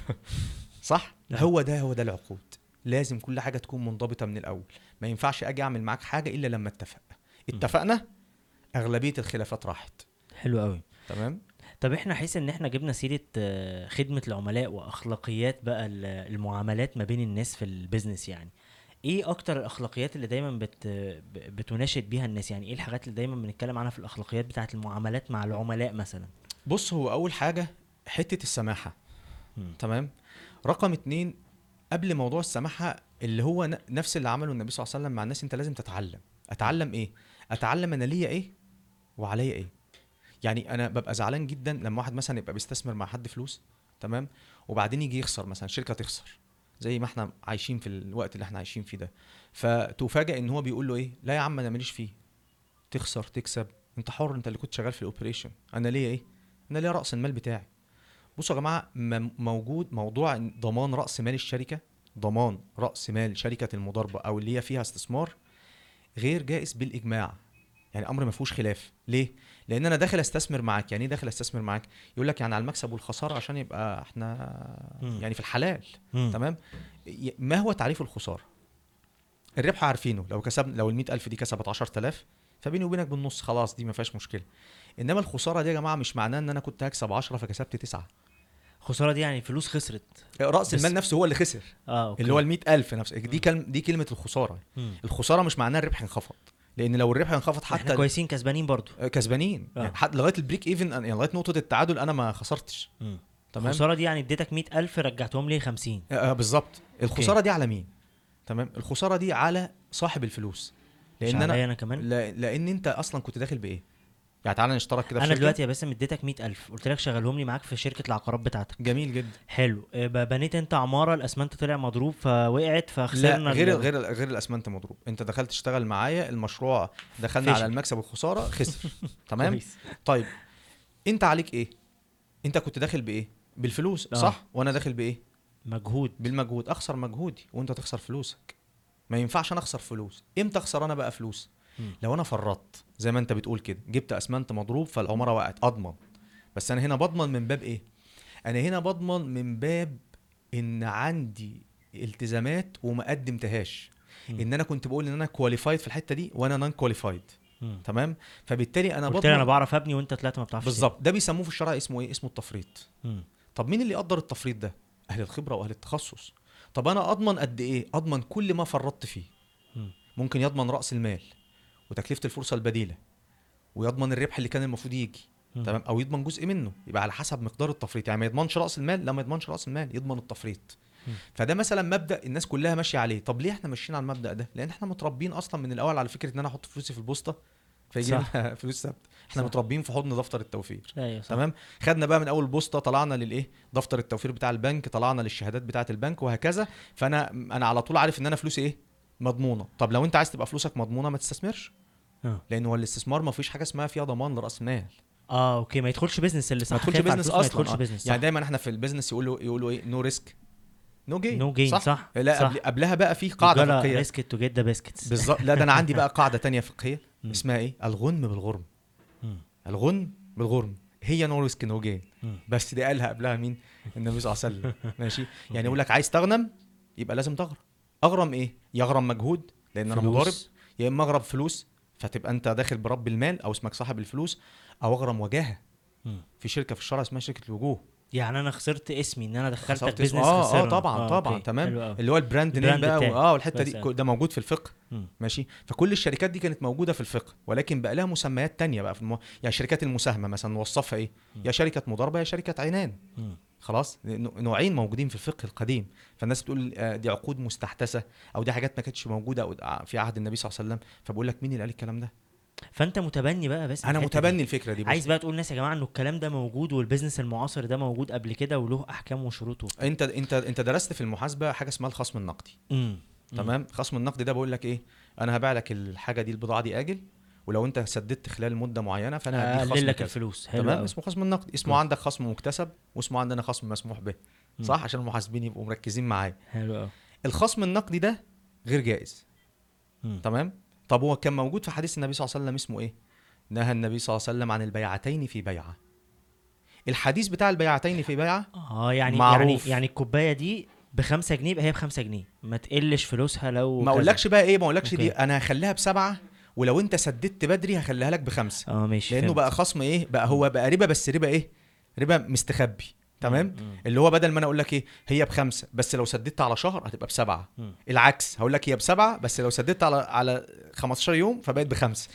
(laughs) صح؟ لا. هو ده هو ده العقود. لازم كل حاجة تكون منضبطة من الأول. ما ينفعش أجي أعمل معاك حاجة إلا لما اتفق. اتفقنا؟ أغلبية الخلافات راحت. حلو قوي تمام؟ طب إحنا حيث إن إحنا جبنا سيرة آه، خدمة العملاء وأخلاقيات بقى المعاملات ما بين الناس في البيزنس يعني إيه أكتر الأخلاقيات اللي دايما بت بتناشد بيها الناس؟ يعني إيه الحاجات اللي دايما بنتكلم عنها في الأخلاقيات بتاعة المعاملات مع العملاء مثلا؟ بص هو أول حاجة حتة السماحة م. تمام؟ رقم اتنين قبل موضوع السماحة اللي هو نفس اللي عمله النبي صلى الله عليه وسلم مع الناس أنت لازم تتعلم. أتعلم إيه؟ أتعلم أنا ليا إيه وعليا إيه. يعني أنا ببقى زعلان جدا لما واحد مثلا يبقى بيستثمر مع حد فلوس تمام؟ وبعدين يجي يخسر مثلا شركه تخسر زي ما إحنا عايشين في الوقت اللي إحنا عايشين فيه ده. فتفاجئ إن هو بيقول له إيه؟ لا يا عم أنا ماليش فيه. تخسر تكسب. أنت حر أنت اللي كنت شغال في الأوبريشن. أنا ليا إيه؟ أنا ليا رأس المال بتاعي. بصوا يا جماعة موجود موضوع ضمان رأس مال الشركة ضمان رأس مال شركة المضاربة أو اللي هي فيها استثمار غير جائز بالإجماع. يعني أمر ما فيهوش خلاف. ليه؟ لأن أنا داخل استثمر معاك. يعني إيه داخل استثمر معاك؟ يقول لك يعني على المكسب والخسارة عشان يبقى إحنا م. يعني في الحلال. م. تمام؟ ما هو تعريف الخسارة؟ الربح عارفينه. لو كسبنا لو ال ألف دي كسبت 10000 فبيني وبينك بالنص خلاص دي ما فيهاش مشكلة. إنما الخسارة دي يا جماعة مش معناه إن أنا كنت هكسب 10 فكسبت 9 الخسارة دي يعني فلوس خسرت. رأس المال نفسه هو اللي خسر. آه okay. اللي هو ال ألف نفسه. دي كلمه دي كلمة الخسارة. م. الخسارة مش معناها الربح انخفض. لأن لو الربح انخفض حتى إحنا كويسين كسبانين برضو. آه، كسبانين. آه. يعني حتى لغاية ال break even يعني لغاية نقطة التعادل أنا ما خسرتش. تمام؟ الخسارة دي يعني اديتك 100000 رجعتهم لي 50 آه, آه بالظبط. الخسارة دي على مين؟ تمام؟ الخسارة دي على صاحب الفلوس. لأن أنا أنا كمان؟ لا لأن أنت أصلا كنت داخل بإيه؟ يعني تعالى نشترك كده في أنا دلوقتي يا باسم اديتك 100000 قلت لك شغلهم لي معاك في شركة العقارات بتاعتك. جميل جدا. حلو. آه، بنيت انت عمارة الأسمنت طلع مضروب فوقعت فخسرنا لا غير غير غير الأسمنت مضروب. انت دخلت تشتغل معايا المشروع دخلنا فشل. على المكسب والخسارة خسر. (laughs) تمام؟ طيب انت عليك إيه؟ انت كنت داخل بإيه؟ بالفلوس آه. صح؟ وأنا داخل بإيه؟ مجهود. بالمجهود. أخسر مجهودي وأنت تخسر فلوسك. ما ينفعش أنا أخسر فلوس. إمتى أخسر أنا بقى فلوس؟ لو أنا فرطت زي ما أنت بتقول كده جبت أسمنت مضروب فالعماره وقعت أضمن. بس أنا هنا بضمن من باب إيه؟ أنا هنا بضمن من باب إن عندي التزامات وما قدمتهاش إن أنا كنت بقول إن أنا qualified في الحتة دي وأنا non qualified تمام؟ فبالتالي أنا بضمن أنا بعرف أبني وأنت طلعت ما بتعرفش بالظبط. ده بيسموه في الشرع اسمه إيه؟ اسمه التفريط. طب مين اللي يقدر التفريط ده؟ أهل الخبرة وأهل التخصص. طب أنا أضمن قد إيه؟ أضمن كل ما فرطت فيه. مم. ممكن يضمن رأس المال. وتكلفة الفرصة البديلة ويضمن الربح اللي كان المفروض يجي تمام؟ أو يضمن جزء منه يبقى على حسب مقدار التفريط. يعني ما يضمنش رأس المال لا ما يضمنش رأس المال يضمن التفريط. فده مثلا مبدأ الناس كلها ماشية عليه. طب ليه إحنا ماشيين على المبدأ ده؟ لأن إحنا متربيين أصلا من الأول على فكرة إن أنا أحط فلوسي في البوسطة فيجي (laughs) فلوس ثابتة. إحنا صح. متربيين في حضن دفتر التوفير. أيوة صح. تمام؟ خدنا بقى من أول بوسطة طلعنا للإيه؟ دفتر التوفير بتاع البنك طلعنا للشهادات بتاعة البنك وهكذا. فأنا أنا على طول عارف إن أنا فلوسي إيه؟ مضمونة. طب لو انت عايز تبقى فلوسك مضمونة ما تستثمرش. آه. لأن هو الاستثمار ما فيش حاجة اسمها فيها ضمان لرأس مال. آه okay. ما يدخلش business اللي صح. ما يدخلش business أصلا ما يدخلش آه. business يعني دايما إحنا في ال business يقولوا يقولوا إيه؟ no risk no gain no gain صح؟ لا صح. قبلها بقى في قاعدة فقهية. risk to get the biscuits بالظبط. لا ده أنا عندي بقى قاعدة تانية فقهية (laughs) اسمها إيه؟ الغنم بالغرم. الغنم بالغرم. هي no risk no gain بس دي قالها قبلها مين؟ النبي صلى الله عليه وسلم. (laughs) ماشي؟ يعني يقول لك عايز تغنم يبقى لازم تغرم. أغرم إيه يغرم مجهود لأن أنا مضارب يا إما أغرم فلوس فتبقى أنت داخل برب المال أو اسمك صاحب الفلوس أو أغرم وجاهة في شركة في الشرع اسمها شركة الوجوه يعني أنا خسرت اسمي إن أنا دخلتك business اسمه. آه آه خسرنا. طبعا طبعا okay. تمام أوي. اللي هو ال brand name بقى. آه والحتة دي ده موجود في الفقه مم. ماشي فكل الشركات دي كانت موجودة في الفقه ولكن بقى لها مسميات تانية بقى في المو... يعني شركات المساهمة مثلا نوصفها إيه يا شركة مضاربة يا شركة عنان مم. خلاص نوع- نوعين موجودين في الفقه القديم فالناس بتقول آه، دي عقود مستحدثة أو دي حاجات ما كانتش موجودة أو ع- في عهد النبي صلى الله عليه وسلم فبقول لك مين اللي قال الكلام ده فأنت متبني بقى بس أنا الحتة دي. متبني الفكرة دي بص. عايز بقى تقول للناس يا جماعة إنه الكلام ده موجود وال business المعاصر ده موجود قبل كده وله أحكام وشروط وبتاع. أنت أنت أنت درست في المحاسبة حاجة اسمها الخصم النقدي مم. تمام خصم النقد ده بقول لك إيه أنا هبيع لك الحاجة دي البضاعة دي أجل ولو انت سددت خلال مدة معينة فأنا هديك خصم لك. الفلوس حلو تمام. اسمه خصم النقد اسمه مم. عندك خصم مكتسب واسمه عندنا خصم مسموح به. صح عشان المحاسبين يبقوا مركزين معايا حلو قوي الخصم النقدي ده غير جائز تمام طب هو كان موجود في حديث النبي صلى الله عليه وسلم اسمه إيه نهى النبي صلى الله عليه وسلم عن البيعتين في بيعة الحديث بتاع البيعتين في بيعة آه يعني معروف. يعني يعني الكوباية دي بخمسة جنيه يبقى هي بخمسة جنيه ما تقلش فلوسها لو ما. أقولكش بقى إيه ما أقولكش دي. أنا هخليها بسبعة ولو انت سددت بدري هخليها لك بخمسة. آه ماشي لأنه فهمت. بقى خصم إيه؟ بقى هو بقى ربا بس ربا إيه؟ ربا مستخبي تمام؟ مم. اللي هو بدل ما أنا أقول لك إيه؟ هي بخمسة بس لو سددت على شهر هتبقى بسبعة. مم. العكس هقول لك هي بسبعة بس لو سددت على على 15 يوم فبقت بخمسة.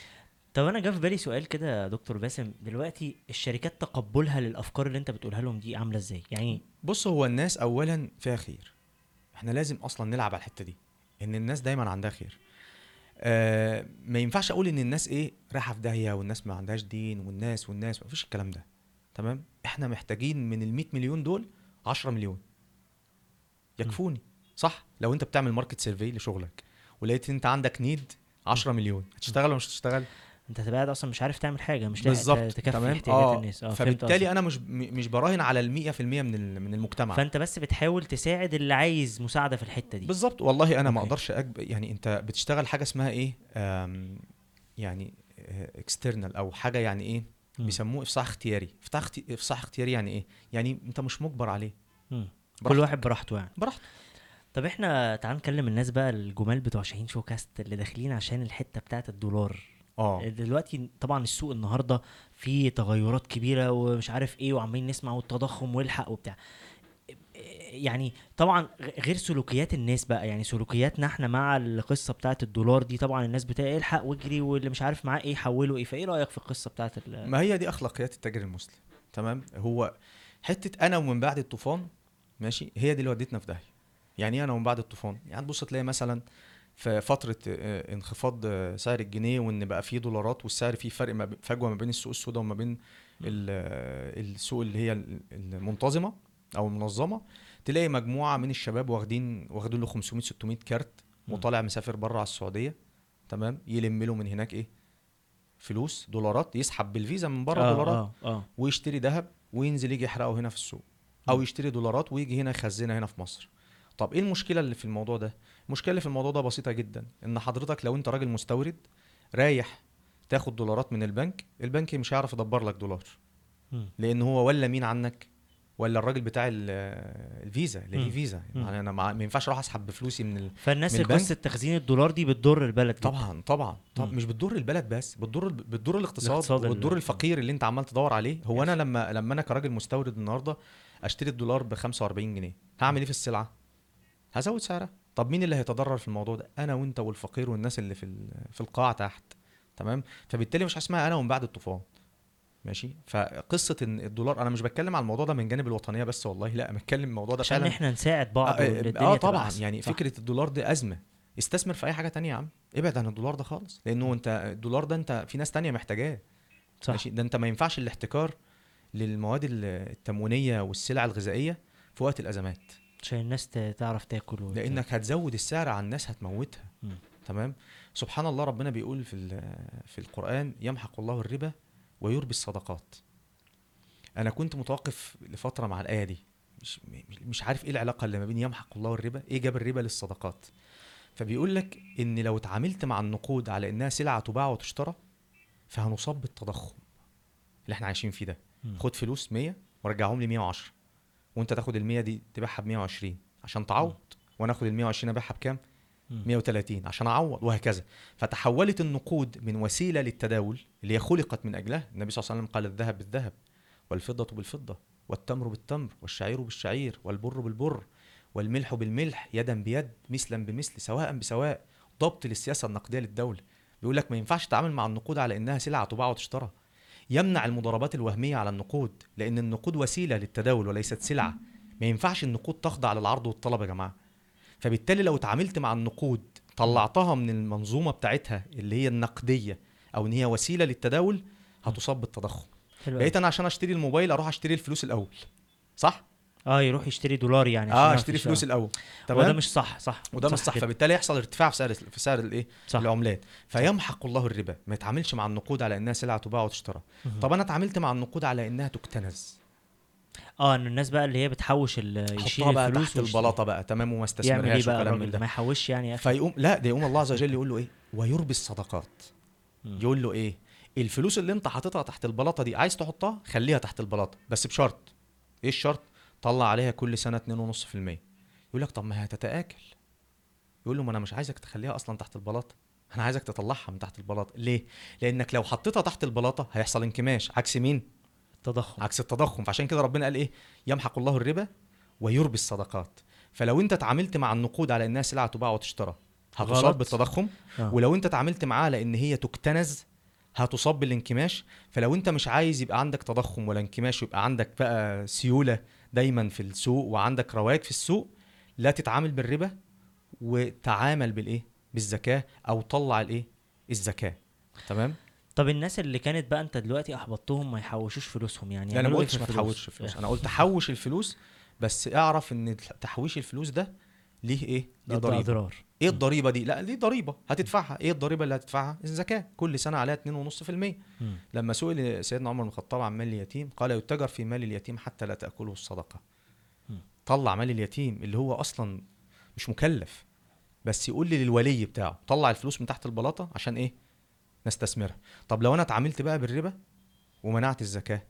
طب أنا جه في بالي سؤال كده يا دكتور باسم. دلوقتي الشركات تقبلها للأفكار اللي أنت بتقولها لهم دي عاملة إزاي؟ يعني بص هو الناس اولا فيها خير. إحنا لازم أصلا نلعب على الحتة دي إن الناس دايما عندها خير. آه ما ينفعش أقول إن الناس إيه رايحة في داهية والناس ما عندهاش دين والناس والناس ما فيش الكلام ده. تمام؟ إحنا محتاجين من ال 100 مليون دول 10 مليون. يكفوني. صح؟ لو أنت بتعمل market survey لشغلك ولقيت أنت عندك need 10 مليون هتشتغل ولا مش هتشتغل؟ انت هتبقى قاعد أصلا مش عارف تعمل حاجة مش لاقي تكفي تمام احتياجات آه الناس آه فبالتالي. أنا مش مش براهن على ال 100% من من المجتمع فأنت بس بتحاول تساعد اللي عايز مساعدة في الحتة دي بالظبط والله أنا ما. أقدرش أجب... يعني أنت بتشتغل حاجة اسمها إيه آم... يعني external أو حاجة يعني إيه. بيسموه إفصاح اختياري إفصاح. إفصاح اختياري يعني إيه يعني أنت مش مجبر عليه. كل. واحد براحته يعني براحتك طب إحنا تعال نكلم الناس بقى الجمال بتوع شاهين شو كاست اللي داخلين عشان الحتة بتاعت الدولار آه. دلوقتي طبعا السوق النهارده فيه تغيرات كبيرة ومش عارف إيه وعمالين نسمع والتضخم والحق وبتاع. يعني طبعا غير سلوكيات الناس بقى يعني سلوكياتنا إحنا مع القصة بتاعت الدولار دي طبعا الناس بتاع الحق واجري واللي مش عارف معاه إيه حوله إيه فإيه رأيك في القصة بتاعت ما هي دي أخلاقيات التاجر المسلم تمام؟ هو حتة أنا ومن بعد الطوفان ماشي؟ هي دي اللي ودتنا في داهية. يعني إيه أنا ومن بعد الطوفان؟ يعني تبص تلاقي مثلا في فترة آه، انخفاض آه، سعر الجنيه وإن بقى فيه دولارات والسعر فيه فرق فجوة ما بين السوق السوداء وما بين آه، السوق اللي هي ال- المنتظمة أو المنظمة تلاقي مجموعة من الشباب واخدين واخدين له 500 600 كارت. وطالع مسافر بره على السعودية تمام؟ يلم له من هناك إيه؟ فلوس دولارات يسحب بالفيزا من بره آه دولارات آه آه. ويشتري ذهب وينزل يجي يحرقه هنا في السوق أو يشتري دولارات ويجي هنا يخزنها هنا في مصر. طب إيه المشكلة اللي في الموضوع ده؟ المشكلة في الموضوع ده بسيطة جدا إن حضرتك لو أنت راجل مستورد رايح تاخد دولارات من البنك البنك مش هيعرف يدبر لك دولار. لأن هو ولا مين عنك ولا الراجل بتاع ال- الفيزا اللي. هي فيزا. يعني أنا ما ينفعش أروح أسحب بفلوسي من ال... فالناس من؟ قصه تخزين الدولار دي بتضر البلد جدا. طبعا طبعا طب مم. مش بتضر البلد بس بتضر بتضر الاقتصاد, الاقتصاد ال- وبتضر الفقير اللي أنت عمال تدور عليه هو يس. أنا لما لما أنا كراجل مستورد النهارده أشتري الدولار ب 45 جنيه هعمل إيه في السلعة هزود سعرها طب مين اللي هيتضرر في الموضوع ده؟ أنا وأنت والفقير والناس اللي في في القاع تحت تمام؟ فبالتالي مش اسمها أنا ومن بعد الطوفان ماشي؟ فقصة إن الدولار أنا مش بتكلم على الموضوع ده من جانب الوطنية بس والله لا أنا بتكلم الموضوع ده عشان فعلا. إحنا نساعد بعض آه, آه تبقى طبعا. يعني صح. فكرة الدولار دي أزمة. استثمر في أي حاجة تانية يا عم. ابعد عن الدولار ده خالص. لأنه أنت الدولار ده أنت في ناس تانية محتاجاه. صح. ماشي؟ ده أنت ما ينفعش الاحتكار للمواد ال- التموينية والسلع الغذائية في وقت الأزمات. عشان الناس تعرف تاكل وت- لأنك هتزود السعر على الناس هتموتها. تمام؟ سبحان الله ربنا بيقول في في القرآن يمحق الله الربا ويربي الصدقات. أنا كنت متوقف لفترة مع الآية دي. مش مش- عارف إيه العلاقة اللي ما بين يمحق الله الربا إيه جاب الربا للصدقات. فبيقول لك إن لو اتعاملت مع النقود على إنها سلعة تباع وتشترى فهنصاب بالتضخم اللي إحنا عايشين فيه ده. خد فلوس 100 ورجعهم لي 110 وانت تاخد ال 100 دي تبيعها ب 120 عشان تعوض. وأنا اخد ال 120 ابيعها بكام؟ مم. 130 عشان اعوض وهكذا. فتحولت النقود من وسيلة للتداول اللي هي خلقت من أجلها. النبي صلى الله عليه وسلم قال الذهب بالذهب والفضة بالفضة والتمر بالتمر والشعير بالشعير والبر بالبر والملح بالملح يدا بيد مثلا بمثل سواء بسواء. ضبط للسياسة النقدية للدولة. بيقول لك ما ينفعش تتعامل مع النقود على إنها سلعة تباع وتشترى. يمنع المضاربات الوهمية على النقود لأن النقود وسيلة للتداول وليست سلعة. ما ينفعش النقود تخضع للعرض والطلب يا جماعة. فبالتالي لو اتعاملت مع النقود طلعتها من المنظومة بتاعتها اللي هي النقدية أو إن هي وسيلة للتداول هتصاب بالتضخم. بقيت أنا عشان أشتري الموبايل أروح أشتري الفلوس الأول صح؟ آه يروح يشتري دولار يعني آه اشتري. فلوس الأول. وده تمام مش صح صح. وده مش صح كده. فبالتالي يحصل ارتفاع في سعر في سعر الإيه؟ صح. العملات. فيمحق الله الربا. ما يتعاملش مع النقود على إنها سلعة تباع وتشترى. طب أنا اتعاملت مع النقود على إنها تكتنز. آه إن الناس بقى اللي هي بتحوش ال- يشيل بقى الفلوس تحت. البلاطة بقى. تمام؟ وما استثمرهاش وكلام الراجل من ده. ما يحوش يعني يا أخي. فيقوم لا ده يقوم الله عز وجل يقول له إيه؟ ويربي الصدقات. يقول له إيه؟ الفلوس اللي أنت حاططها تحت البلاطة دي عايز تحطها؟ خليها تحت البلاطة. بس بشرط. إيه الشرط؟ طلع عليها كل سنة 2.5% يقول لك طب ما هي هتتآكل. يقول له ما أنا مش عايزك تخليها أصلا تحت البلاطة. أنا عايزك تطلعها من تحت البلاطة. ليه؟ لأنك لو حطيتها تحت البلاطة هيحصل انكماش. عكس مين؟ التضخم. عكس التضخم. فعشان كده ربنا قال إيه؟ يمحق الله الربا ويربي الصدقات. فلو أنت اتعاملت مع النقود على إنها سلعة تباع وتشترى هتصاب. بالتضخم. آه. ولو أنت اتعاملت معاها لأن هي تكتنز هتصاب بالانكماش. فلو انت مش عايز يبقى عندك تضخم ولا انكماش ويبقى عندك بقى سيولة دايما في السوق وعندك رواج في السوق لا تتعامل بالربا وتعامل بالإيه؟ بالزكاة أو طلع الإيه؟ الزكاة. تمام؟ طب الناس اللي كانت بقى انت دلوقتي أحبطتهم ما يحوشوش فلوسهم يعني؟ لا أنا ما إيه قلتش ما؟ تحوش فلوس أنا (laughs) قلت حوش الفلوس بس اعرف إن تحويش الفلوس ده ليه إيه؟ ليه ضريبة. اضرار إيه الضريبة دي؟ لا دي ضريبة هتدفعها. إيه الضريبة اللي هتدفعها؟ الزكاه كل سنة عليها 2.5% مم. لما سئل سيدنا عمر بن الخطاب عن مال اليتيم قال يتجر في مال اليتيم حتى لا تأكله الصدقة. طلع مال اليتيم اللي هو أصلا مش مكلف بس يقول لي للولي بتاعه طلع الفلوس من تحت البلاطة عشان إيه؟ نستثمرها. طب لو أنا اتعاملت بقى بالربا ومنعت الزكاة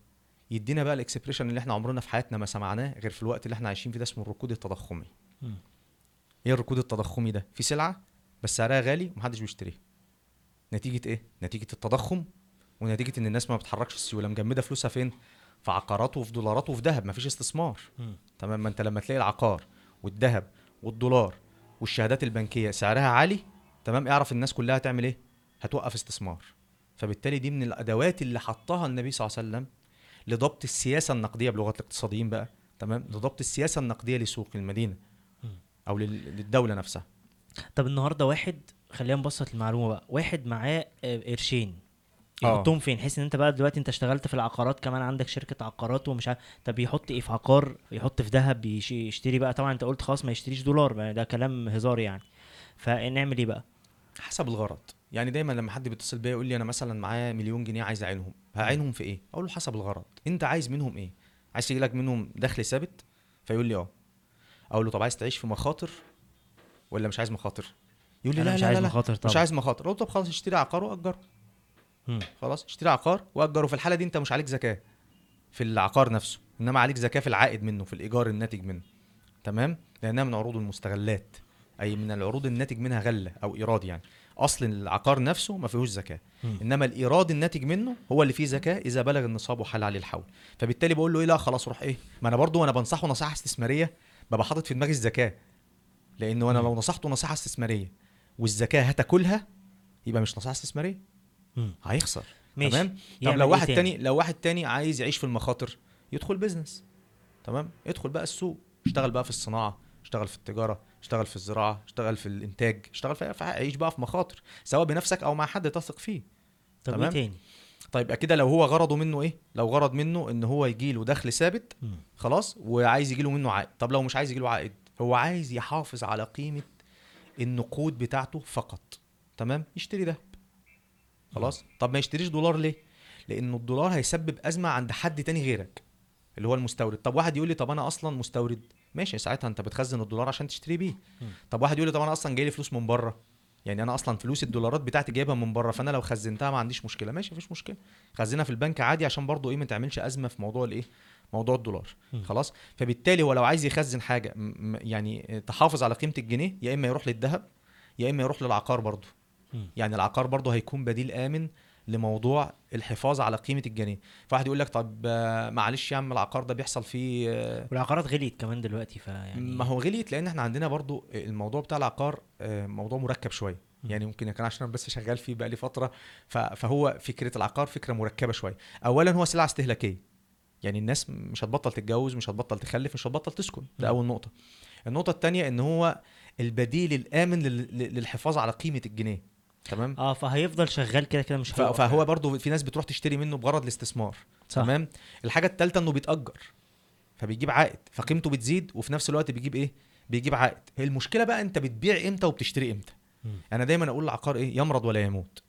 يدينا بقى الإكسبريشن اللي إحنا عمرنا في حياتنا ما سمعناه غير في الوقت اللي إحنا عايشين فيه ده اسمه الركود التضخمي. إيه الركود التضخمي ده؟ في سلعة بس سعرها غالي ومحدش بيشتريها. نتيجة إيه؟ نتيجة التضخم ونتيجة إن الناس ما بتحركش السيولة مجمدة فلوسها فين؟ في عقارات وفي دولارات وفي ذهب مفيش استثمار. تمام؟ ما انت لما تلاقي العقار والذهب والدولار والشهادات البنكية سعرها عالي تمام؟ اعرف الناس كلها تعمل إيه؟ هتوقف استثمار. فبالتالي دي من الأدوات اللي حطها النبي صلى الله عليه وسلم لضبط السياسة النقدية بلغة الاقتصاديين بقى تمام؟ لضبط السياسة النقدية لسوق المدينة. أو لل- للدولة نفسها. طب النهارده واحد خلينا نبسط المعلومة بقى واحد معاه آه، قرشين آه. يحطهم فين؟ حيث إن أنت بقى دلوقتي أنت اشتغلت في العقارات كمان عندك شركة عقارات ومش عارف طب يحط إيه في عقار؟ يحط في ذهب يش- يشتري بقى. طبعا أنت قلت خلاص ما يشتريش دولار ده كلام هزار يعني. فنعمل إيه بقى؟ حسب الغرض. يعني دايما لما حد بيتصل بيا يقول لي أنا مثلا معايا مليون جنيه عايز أعينهم. هعينهم في إيه؟ أقول له حسب الغرض. أنت عايز منهم إيه؟ عايز يجي لك منهم دخل ثابت؟ فيقول لي آه. أقول له طب عايز تعيش في مخاطر ولا مش عايز مخاطر؟ يقول لي لا مش لا عايز لا, مخاطر مش طبعا. عايز مخاطر. أقول له طب خلاص اشتري عقار وأجره. خلاص اشتري عقار وأجره. في الحالة دي أنت مش عليك زكاة في العقار نفسه إنما عليك زكاة في العائد منه في الإيجار الناتج منه. تمام؟ لأنها من عروض المستغلات أي من العروض الناتج منها غلة أو إيراد يعني. أصل العقار نفسه ما فيهوش زكاة. إنما الإيراد الناتج منه هو اللي فيه زكاة إذا بلغ النصاب وحال عليه الحول. فبالتالي بقول له إيه لا خلاص روح إيه ما أنا برضو وأنا بنصحه نصيحة استثمارية ببقى حاطط في دماغي الزكاة. لأنه أنا. لو نصحته نصيحة استثمارية والزكاة هتاكلها يبقى مش نصيحة استثمارية. هيخسر. ماشي. تمام؟ طب لو إيه واحد تاني؟ تاني لو واحد تاني عايز يعيش في المخاطر يدخل بيزنس تمام؟ ادخل بقى السوق. اشتغل بقى في الصناعة اشتغل في التجارة اشتغل في الزراعة اشتغل في الإنتاج اشتغل في عيش بقى في مخاطر سواء بنفسك أو مع حد تثق فيه. طب إيه تمام. تاني؟ طيب يبقى كده لو هو غرضه منه إيه؟ لو غرض منه إن هو يجي له دخل ثابت. خلاص وعايز يجي له منه عائد. طب لو مش عايز يجي له عائد هو عايز يحافظ على قيمة النقود بتاعته فقط. تمام؟ يشتري ده خلاص؟ طب ما يشتريش دولار ليه؟ لأن الدولار هيسبب أزمة عند حد تاني غيرك اللي هو المستورد. طب واحد يقول لي طب أنا أصلا مستورد. ماشي ساعتها أنت بتخزن الدولار عشان تشتري بيه. طب واحد يقول لي طب أنا أصلا جاي لي فلوس من بره. يعني أنا أصلا فلوس الدولارات بتاعتي جايبها من بره فأنا لو خزنتها ما عنديش مشكلة. ماشي مفيش مشكلة. خزنها في البنك عادي عشان برضو إيه ما تعملش أزمة في موضوع الإيه موضوع الدولار. مم. خلاص؟ فبالتالي هو لو عايز يخزن حاجة م- م- يعني تحافظ على قيمة الجنيه يا إما يروح للذهب يا إما يروح للعقار برضو مم. يعني العقار برضو هيكون بديل آمن لموضوع الحفاظ على قيمة الجنيه. فواحد يقول لك طب معلش يا عم العقار ده بيحصل فيه والعقارات غليت كمان دلوقتي فيعني ما هو غليت لأن إحنا عندنا برضو الموضوع بتاع العقار آه، موضوع مركب شوية. يعني ممكن يكون عشان أنا بس شغال فيه بقالي فترة فهو فكرة العقار فكرة مركبة شوية. اولا هو سلعه استهلاكية. يعني الناس مش هتبطل تتجوز مش هتبطل تخلف مش هتبطل تسكن. ده. أول نقطة. النقطة الثانية إن هو البديل الآمن لل- لل- للحفاظ على قيمة الجنيه. تمام؟ آه فهيفضل شغال كده كده مش هيقف فهو يعني. برضو في ناس بتروح تشتري منه بغرض الاستثمار صح. تمام؟ الحاجة الثالثه إنه بيتأجر فبيجيب عائد فقيمته بتزيد وفي نفس الوقت بيجيب إيه؟ بيجيب عائد. المشكلة بقى أنت بتبيع إمتى وبتشتري إمتى؟ مم. أنا دايما أقول العقار إيه؟ يمرض ولا يموت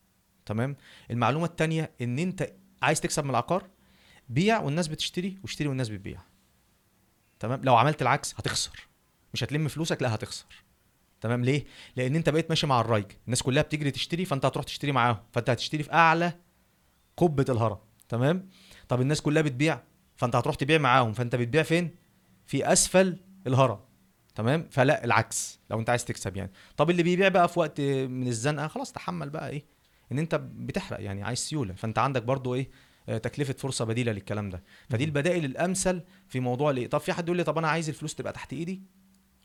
تمام؟ المعلومة الثانية إن أنت عايز تكسب من العقار بيع والناس بتشتري واشتري والناس بتبيع تمام؟ لو عملت العكس هتخسر مش هتلم فلوسك لا هتخسر. تمام ليه؟ لأن أنت بقيت ماشي مع الرايج. الناس كلها بتجري تشتري فأنت هتروح تشتري معاهم. فأنت هتشتري في أعلى قبة الهرم. تمام؟ طب الناس كلها بتبيع فأنت هتروح تبيع معاهم. فأنت بتبيع فين؟ في أسفل الهرم. تمام؟ فلا العكس. لو أنت عايز تكسب يعني. طب اللي بيبيع بقى في وقت من الزنقة خلاص تحمل بقى إيه؟ إن أنت بتحرق يعني عايز سيولة. فأنت عندك برضو إيه؟ آه، تكلفة فرصة بديلة للكلام ده. فدي. البدائل الأمثل في موضوع الايه طب في حد يقول لي طب أنا عايز الفلوس تبقى تحت إيدي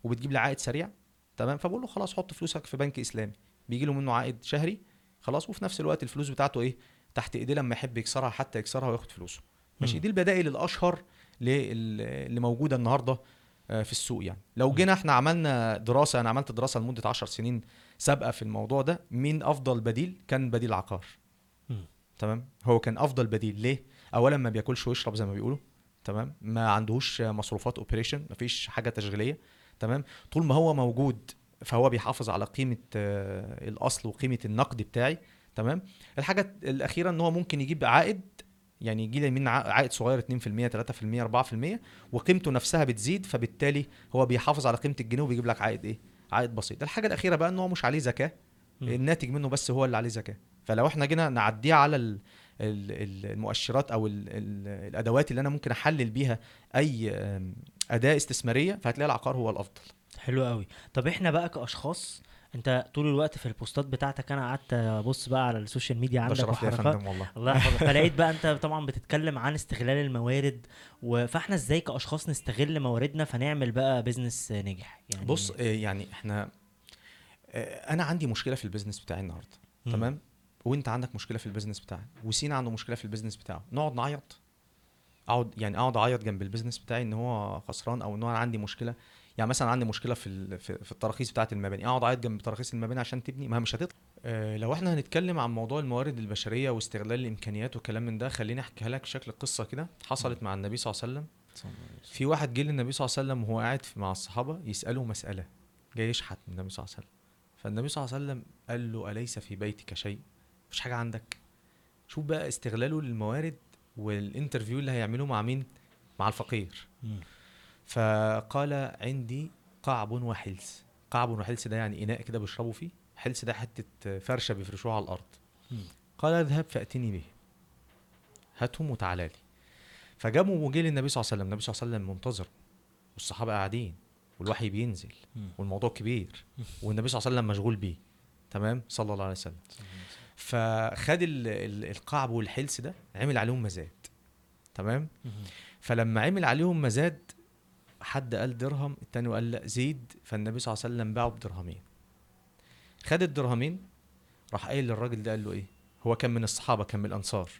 وبتجيب لي عائد سريع؟ تمام؟ فبقول له خلاص حط فلوسك في بنك إسلامي. بيجي له منه عائد شهري خلاص وفي نفس الوقت الفلوس بتاعته إيه؟ تحت إيديه لما يحب يكسرها حتى يكسرها وياخد فلوسه. ماشي. دي البدائل الأشهر لل- اللي موجودة النهارده آه، في السوق يعني. لو. جينا إحنا عملنا دراسة أنا عملت دراسة لمدة 10 سنين سابقة في الموضوع ده مين أفضل بديل؟ كان بديل عقار. تمام؟ هو كان أفضل بديل. ليه؟ اولا ما بياكلش ويشرب زي ما بيقولوا. تمام؟ ما عندهوش مصروفات اوبريشن ما فيش حاجة تشغيلية. تمام؟ طول ما هو موجود فهو بيحافظ على قيمة آه، الأصل وقيمة النقد بتاعي تمام؟ الحاجة الأخيرة إن هو ممكن يجيب عائد يعني يجي لي من عائد صغير 2% 3% 4% وقيمته نفسها بتزيد فبالتالي هو بيحافظ على قيمة الجنيه وبيجيب لك عائد إيه؟ عائد بسيط. الحاجة الأخيرة بقى إن هو مش عليه زكاة. الناتج منه بس هو اللي عليه زكاة. فلو إحنا جينا نعديها على ال- ال- ال- المؤشرات أو ال ال الأدوات اللي أنا ممكن أحلل بيها أي أداة استثمارية فهتلاقي العقار هو الأفضل. حلو قوي طب إحنا بقى كأشخاص أنت طول الوقت في ال posts بتاعتك أنا قعدت أبص بقى على ال social media عندك وحركات. فندم والله. الله يحفظك. (laughs) فلقيت بقى أنت طبعا بتتكلم عن استغلال الموارد فإحنا إزاي كأشخاص نستغل مواردنا فنعمل بقى business ناجح؟ يعني بص آه، يعني إحنا آه، أنا عندي مشكلة في ال business بتاعي النهارده. تمام؟ وأنت عندك مشكلة في ال business بتاعك وسينا عنده مشكلة في ال business بتاعه. نقعد نعيط؟ اقعد يعني أقعد أعيط جنب ال business بتاعي إن هو خسران أو إن هو أنا عندي مشكلة. يعني مثلا عندي مشكلة في في, التراخيص بتاعة المباني. أقعد أعيط جنب تراخيص المباني عشان تبني ما مش هتطلع. آه لو إحنا هنتكلم عن موضوع الموارد البشرية واستغلال الإمكانيات وكلام من ده خليني أحكيها لك شكل قصة كده حصلت مع النبي صلى الله عليه وسلم. في واحد جه للنبي صلى الله عليه وسلم وهو قاعد مع الصحابة يساله مسألة جاي يشحت من النبي صلى الله عليه وسلم. فالنبي صلى الله عليه وسلم قال له أليس في بيتك شيء؟ مفيش حاجة عندك. شوف بقى استغلاله للموارد والانترفيو اللي هيعمله مع مين؟ مع الفقير. مم. فقال عندي قعب وحلس. قعب وحلس ده يعني إناء كده بيشربوا فيه. حلس ده حتة فرشة بيفرشوها على الأرض. مم. قال اذهب فأتني به. هاتهم وتعالى لي. فجابوا وجه للنبي صلى الله عليه وسلم. النبي صلى الله عليه وسلم منتظر. والصحابة قاعدين. والوحي بينزل. والموضوع كبير. والنبي صلى الله عليه وسلم مشغول بيه. تمام؟ صلى الله عليه وسلم. فخد ال- ال- القعب والحلس ده عمل عليهم مزاد. تمام. فلما عمل عليهم مزاد حد قال درهم التاني قال لا زيد. فالنبي صلى الله عليه وسلم باعه بدرهمين. خد الدرهمين راح قايل للراجل ده قال له إيه؟ هو كان من الصحابة كان من الأنصار.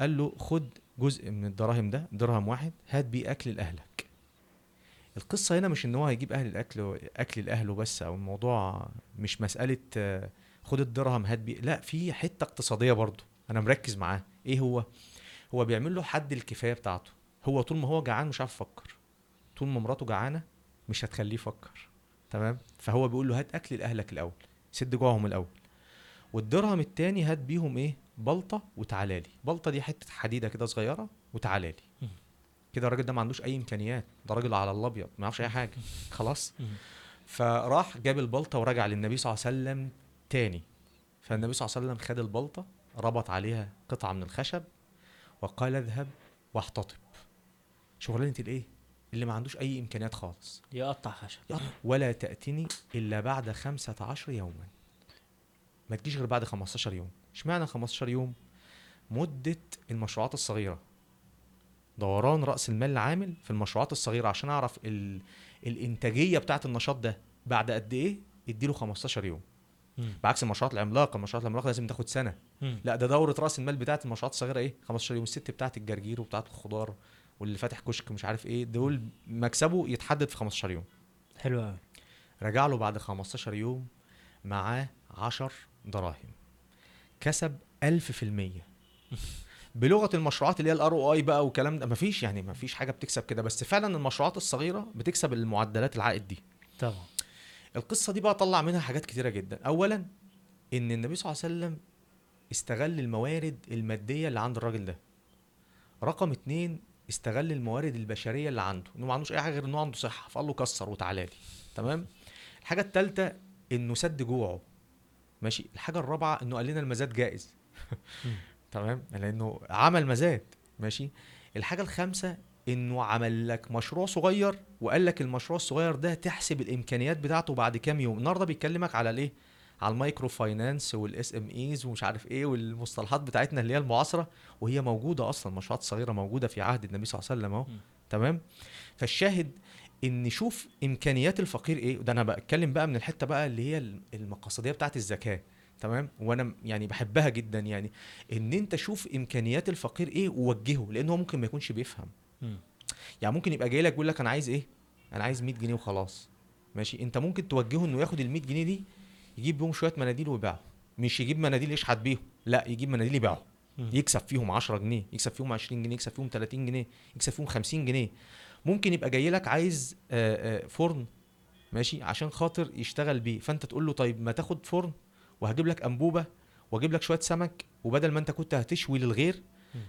قال له خد جزء من الدراهم ده درهم واحد هات بيه أكل لأهلك. القصة هنا مش إن هو هيجيب أهل الأكل أكل لأهله بس أو الموضوع مش مسألة خد الدرهم هات بيه. لا في حتة اقتصادية برضه أنا مركز معاه إيه هو؟ هو بيعمل له حد الكفاية بتاعته. هو طول ما هو جعان مش عارف يفكر. طول ما مراته جعانة مش هتخليه يفكر. تمام؟ فهو بيقول له هات أكل لأهلك الأول. سد جوعهم الأول. والدرهم التاني هات بيهم إيه؟ بلطة وتعالى لي. بلطة دي حتة حديدة كده صغيرة وتعالى لي. كده الراجل ده ما عندوش أي إمكانيات. ده راجل على الأبيض ما يعرفش أي حاجة. خلاص. فراح جاب البلطة ورجع للنبي صلى الله عليه وسلم تاني. فالنبي صلى الله عليه وسلم خد البلطة ربط عليها قطعة من الخشب وقال اذهب واحتطب. شغلانه الايه اللي ما عندوش أي إمكانيات خالص. يقطع خشب. ولا تأتني إلا بعد خمسة عشر يوما. ما تجيش غير بعد 15 يوم. اشمعنى 15 يوم؟ مدة المشروعات الصغيرة. دوران رأس المال العامل في المشروعات الصغيرة عشان أعرف ال... الإنتاجية بتاعه النشاط ده بعد قد إيه؟ اديله 15 يوم. مم. بعكس المشروعات العملاقة المشروعات العملاقة لازم تاخد سنة. مم. لا ده دورة رأس المال بتاعة المشروعات الصغيرة إيه؟ 15 يوم الست بتاعة الجرجير وبتاعة الخضار واللي فاتح كشك مش عارف إيه دول مكسبه يتحدد في 15 يوم. حلو قوي رجع له بعد 15 يوم معاه 10 دراهم. كسب 1000% (laughs) بلغة المشروعات اللي هي الار أو اي بقى والكلام ده مفيش يعني مفيش حاجة بتكسب كده بس فعلا المشروعات الصغيرة بتكسب المعدلات العائد دي. طبعا. القصة دي بقى طلع منها حاجات كتيرة جدا. اولا إن النبي صلى الله عليه وسلم استغل الموارد المادية اللي عند الراجل ده. رقم اتنين استغل الموارد البشرية اللي عنده. إنه ما عندوش أي حاجة غير إنه عنده صحة. فقال له كسر وتعالى لي. تمام؟ الحاجة الثالثه إنه سد جوعه. ماشي؟ الحاجة الرابعة إنه قال لنا المزاد جائز. (laughs) تمام؟ لأنه عمل مزاد. ماشي؟ الحاجة الخامسة إنه عمل لك مشروع صغير وقال لك المشروع الصغير ده تحسب الإمكانيات بتاعته بعد كام يوم. النهارده بيكلمك على الإيه؟ على ال micro finance وال SMEs ومش عارف إيه والمصطلحات بتاعتنا اللي هي المعاصرة وهي موجودة أصلا مشروعات صغيرة موجودة في عهد النبي صلى الله عليه وسلم أهو. تمام؟ فالشاهد إن شوف إمكانيات الفقير إيه. وده أنا بتكلم بقى من الحتة بقى اللي هي المقاصديه بتاعت الزكاة. تمام؟ وأنا يعني بحبها جدا يعني. إن أنت شوف إمكانيات الفقير إيه ووجهه لأن هو ممكن ما يكونش بيفهم. مم. يعني ممكن يبقى جاي لك بيقول لك أنا عايز إيه؟ أنا عايز 100 جنيه وخلاص. ماشي؟ أنت ممكن توجهه إنه ياخد ال 100 جنيه دي يجيب بيهم شوية مناديل ويبيعهم مش يجيب مناديل يشحت بيهم لا يجيب مناديل يبيعهم. يكسب فيهم 10 جنيه يكسب فيهم 20 جنيه يكسب فيهم 30 جنيه يكسب فيهم 50 جنيه. ممكن يبقى جاي لك عايز آه، آه، فرن ماشي؟ عشان خاطر يشتغل بيه. فأنت تقول له طيب ما تاخد فرن وهجيب لك أنبوبة واجيب لك شوية سمك وبدل ما أنت كنت هتشوي للغير.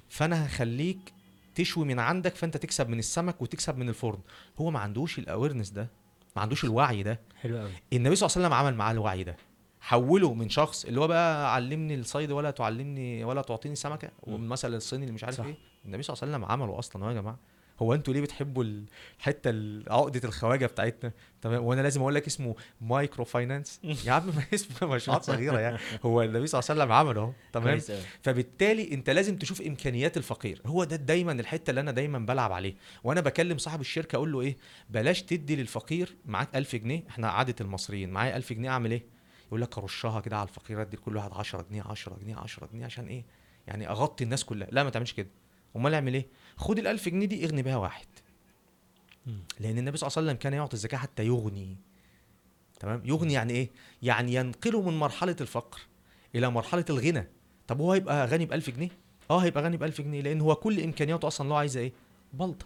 فأنا هخليك تشوي من عندك فأنت تكسب من السمك وتكسب من الفرن. هو ما عندوش الاويرنس ده ما عندوش الوعي ده. حلو قوي. النبي صلى الله عليه وسلم عمل معاه الوعي ده. حوله من شخص اللي هو بقى علمني الصيد ولا تعلمني ولا تعطيني سمكة. والمثل الصيني اللي مش عارف صح. إيه. النبي صلى الله عليه وسلم عمله أصلا يا جماعة هو أنتوا ليه بتحبوا الحته ال- عقدة الخواجة بتاعتنا؟ تمام وأنا لازم أقول لك اسمه micro finance (laughs) يا عم ما اسمه (laughs) مشروعات صغيرة يعني. (laughs) هو النبي صلى الله عليه وسلم عمله اهو تمام فبالتالي انت لازم تشوف إمكانيات الفقير. هو ده دايما الحتة اللي أنا دايما بلعب عليه. وأنا بكلم صاحب الشركة أقول له إيه؟ بلاش تدي للفقير معاك 1000 جنيه. إحنا عاده المصريين. معايا 1000 جنيه أعمل إيه؟ يقول لك أرشها كده على الفقير أدي لكل واحد 10 جنيه 10 جنيه 10 جنيه عشان إيه؟ يعني أغطي الناس كلها. لا ما تعملش كده. أمال أعمل إيه؟ خد ال 1000 جنيه دي اغني بيها واحد. لأن النبي صلى الله عليه وسلم كان يعطي الزكاة حتى يغني. تمام؟ يغني يعني إيه؟ يعني ينقله من مرحلة الفقر إلى مرحلة الغنى. طب هو هيبقى غني ب 1000 جنيه؟ آه هيبقى غني ب 1000 جنيه لأن هو كل إمكانياته أصلا هو عايزه إيه؟ بلطة.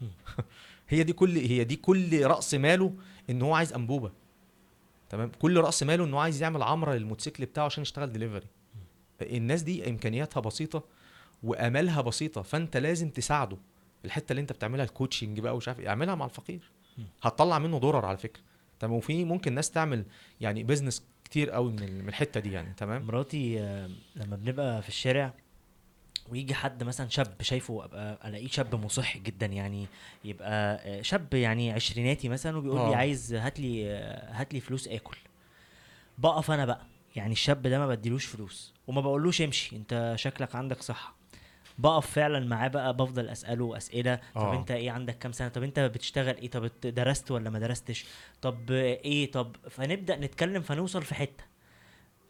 (laughs) هي دي كل هي دي كل رأس ماله إن هو عايز أنبوبة. تمام؟ كل رأس ماله انه عايز يعمل عمرة للموتوسيكل بتاعه عشان يشتغل دليفري الناس دي إمكانياتها بسيطة. وأمالها بسيطة فأنت لازم تساعده. الحتة اللي أنت بتعملها ال coaching بقى ومش عارف إيه اعملها مع الفقير. هتطلع منه درر على فكرة. تمام؟ وفي ممكن ناس تعمل يعني business كتير قوي من ال- من الحتة دي يعني تمام؟ مراتي آه، لما بنبقى في الشارع ويجي حد مثلا شاب شايفه أبقى ألاقيه شاب مصحصح جدا يعني يبقى آه، شاب يعني عشريناتي مثلا وبيقول لي آه. عايز هات لي هات لي فلوس آكل. بقف أنا بقى. يعني الشاب ده ما بديلوش فلوس وما بقولوش امشي أنت شكلك عندك صحة. بقف فعلا معاه بقى بفضل أسأله أسئلة. طب آه. أنت إيه عندك كام سنة؟ طب أنت بتشتغل إيه؟ طب درست ولا ما درستش؟ طب إيه؟ طب فنبدأ نتكلم فنوصل في حتة.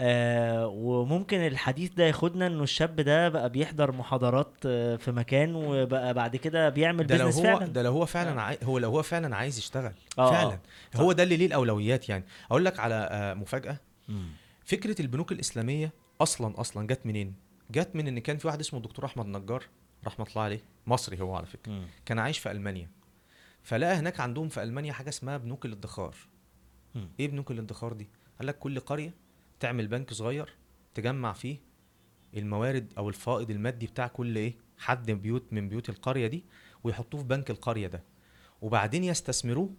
آه وممكن الحديث ده ياخدنا إنه الشاب ده بقى بيحضر محاضرات آه في مكان وبقى بعد كده بيعمل ده لو بيزنس هو فعلا. ده لو هو آه. فعلا عاي... هو لو هو فعلا عايز يشتغل. آه، فعلا. آه. هو ده اللي ليه الأولويات يعني. أقول لك على آه، مفاجأة. مم. فكرة البنوك الإسلامية أصلا أصلا جت منين؟ جت من إن كان في واحد اسمه الدكتور أحمد نجار رحمة الله عليه مصري هو على فكرة. مم. كان عايش في ألمانيا. فلقى هناك عندهم في ألمانيا حاجة اسمها بنوك الادخار. مم. إيه بنوك الادخار دي؟ قال لك كل قرية تعمل بنك صغير تجمع فيه الموارد أو الفائض المادي بتاع كل إيه حد بيوت من بيوت القرية دي ويحطوه في بنك القرية ده. وبعدين يستثمروه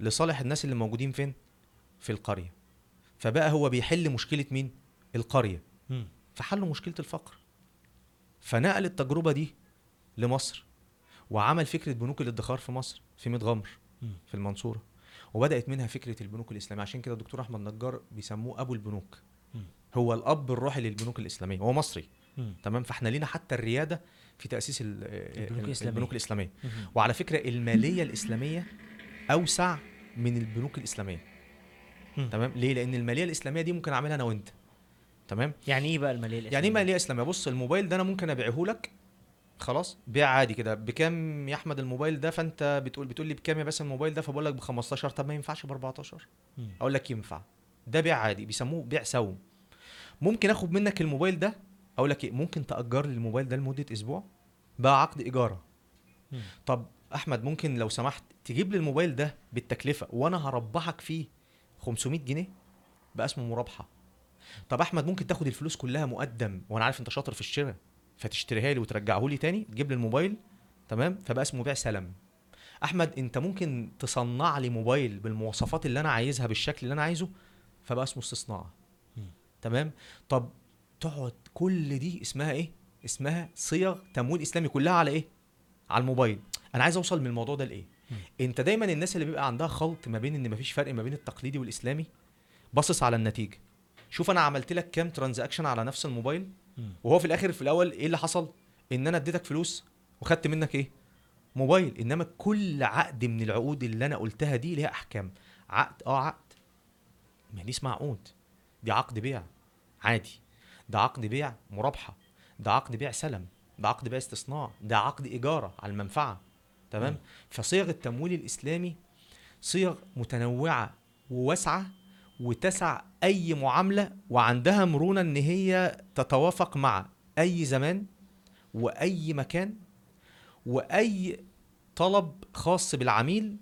لصالح الناس اللي موجودين فين؟ في القرية. فبقى هو بيحل مشكلة مين؟ القرية. مم. فحلوا مشكلة الفقر فنقل التجربة دي لمصر وعمل فكرة بنوك الادخار في مصر في ميت غمر. في المنصورة وبدأت منها فكرة البنوك الإسلامية عشان كده الدكتور أحمد نجار بيسموه أبو البنوك. هو الأب الروحي للبنوك الإسلامية هو مصري. تمام فاحنا لينا حتى الريادة في تأسيس ال- البنوك الإسلامية. البنوك الإسلامية مم. وعلى فكرة المالية الإسلامية أوسع من البنوك الإسلامية. تمام ليه لأن المالية الإسلامية دي ممكن أعملها أنا وأنت تمام؟ يعني إيه بقى الماليه الاسلاميه يعني إيه ماليه اسلاميه بص الموبايل ده أنا ممكن أبيعه لك خلاص بيع عادي كده. بكام يا أحمد الموبايل ده؟ فأنت بتقول بتقول لي بكام يا باسم الموبايل ده؟ فبقول لك ب 15 طب ما ينفعش ب 14 مم. أقول لك ينفع. ده بيع عادي بيسموه بيع سوم. ممكن آخد منك الموبايل ده؟ أقول لك إيه ممكن تأجر لي الموبايل ده لمدة أسبوع؟ بقى عقد ايجاره. طب أحمد ممكن لو سمحت تجيب لي الموبايل ده بالتكلفة وأنا هربحك فيه 500 جنيه بقى اسمه مرابحه طب أحمد ممكن تاخد الفلوس كلها مقدم وأنا عارف أنت شاطر في الشراء فتشتريها لي وترجعه لي تاني تجيب لي الموبايل تمام؟ فبقى اسمه بيع سلم. أحمد أنت ممكن تصنع لي موبايل بالمواصفات اللي أنا عايزها بالشكل اللي أنا عايزه فبقى اسمه استصناع. تمام؟ طب تقعد كل دي اسمها إيه؟ اسمها صيغ تمويل إسلامي كلها على إيه؟ على الموبايل. أنا عايز أوصل من الموضوع ده لإيه. أنت دايما الناس اللي بيبقى عندها خلط ما بين إن مفيش فرق ما بين التقليدي والإسلامي باصص على النتيجة. شوف أنا عملت لك كام ترانزاكشن على نفس الموبايل. وهو في الآخر في الأول إيه اللي حصل؟ ان أنا اديتك فلوس وخدت منك إيه؟ موبايل. انما كل عقد من العقود اللي أنا قلتها دي ليها احكام. عقد آه عقد. ما دي اسمها عقود. دي عقد بيع. عادي. ده عقد بيع مرابحه ده عقد بيع سلم. ده عقد بيع استصناع ده عقد إيجارة على المنفعة. تمام. فصيغ التمويل الإسلامي صيغ متنوعة وواسعة وتسع أي معاملة وعندها مرونة إن هي تتوافق مع أي زمان وأي مكان وأي طلب خاص بالعميل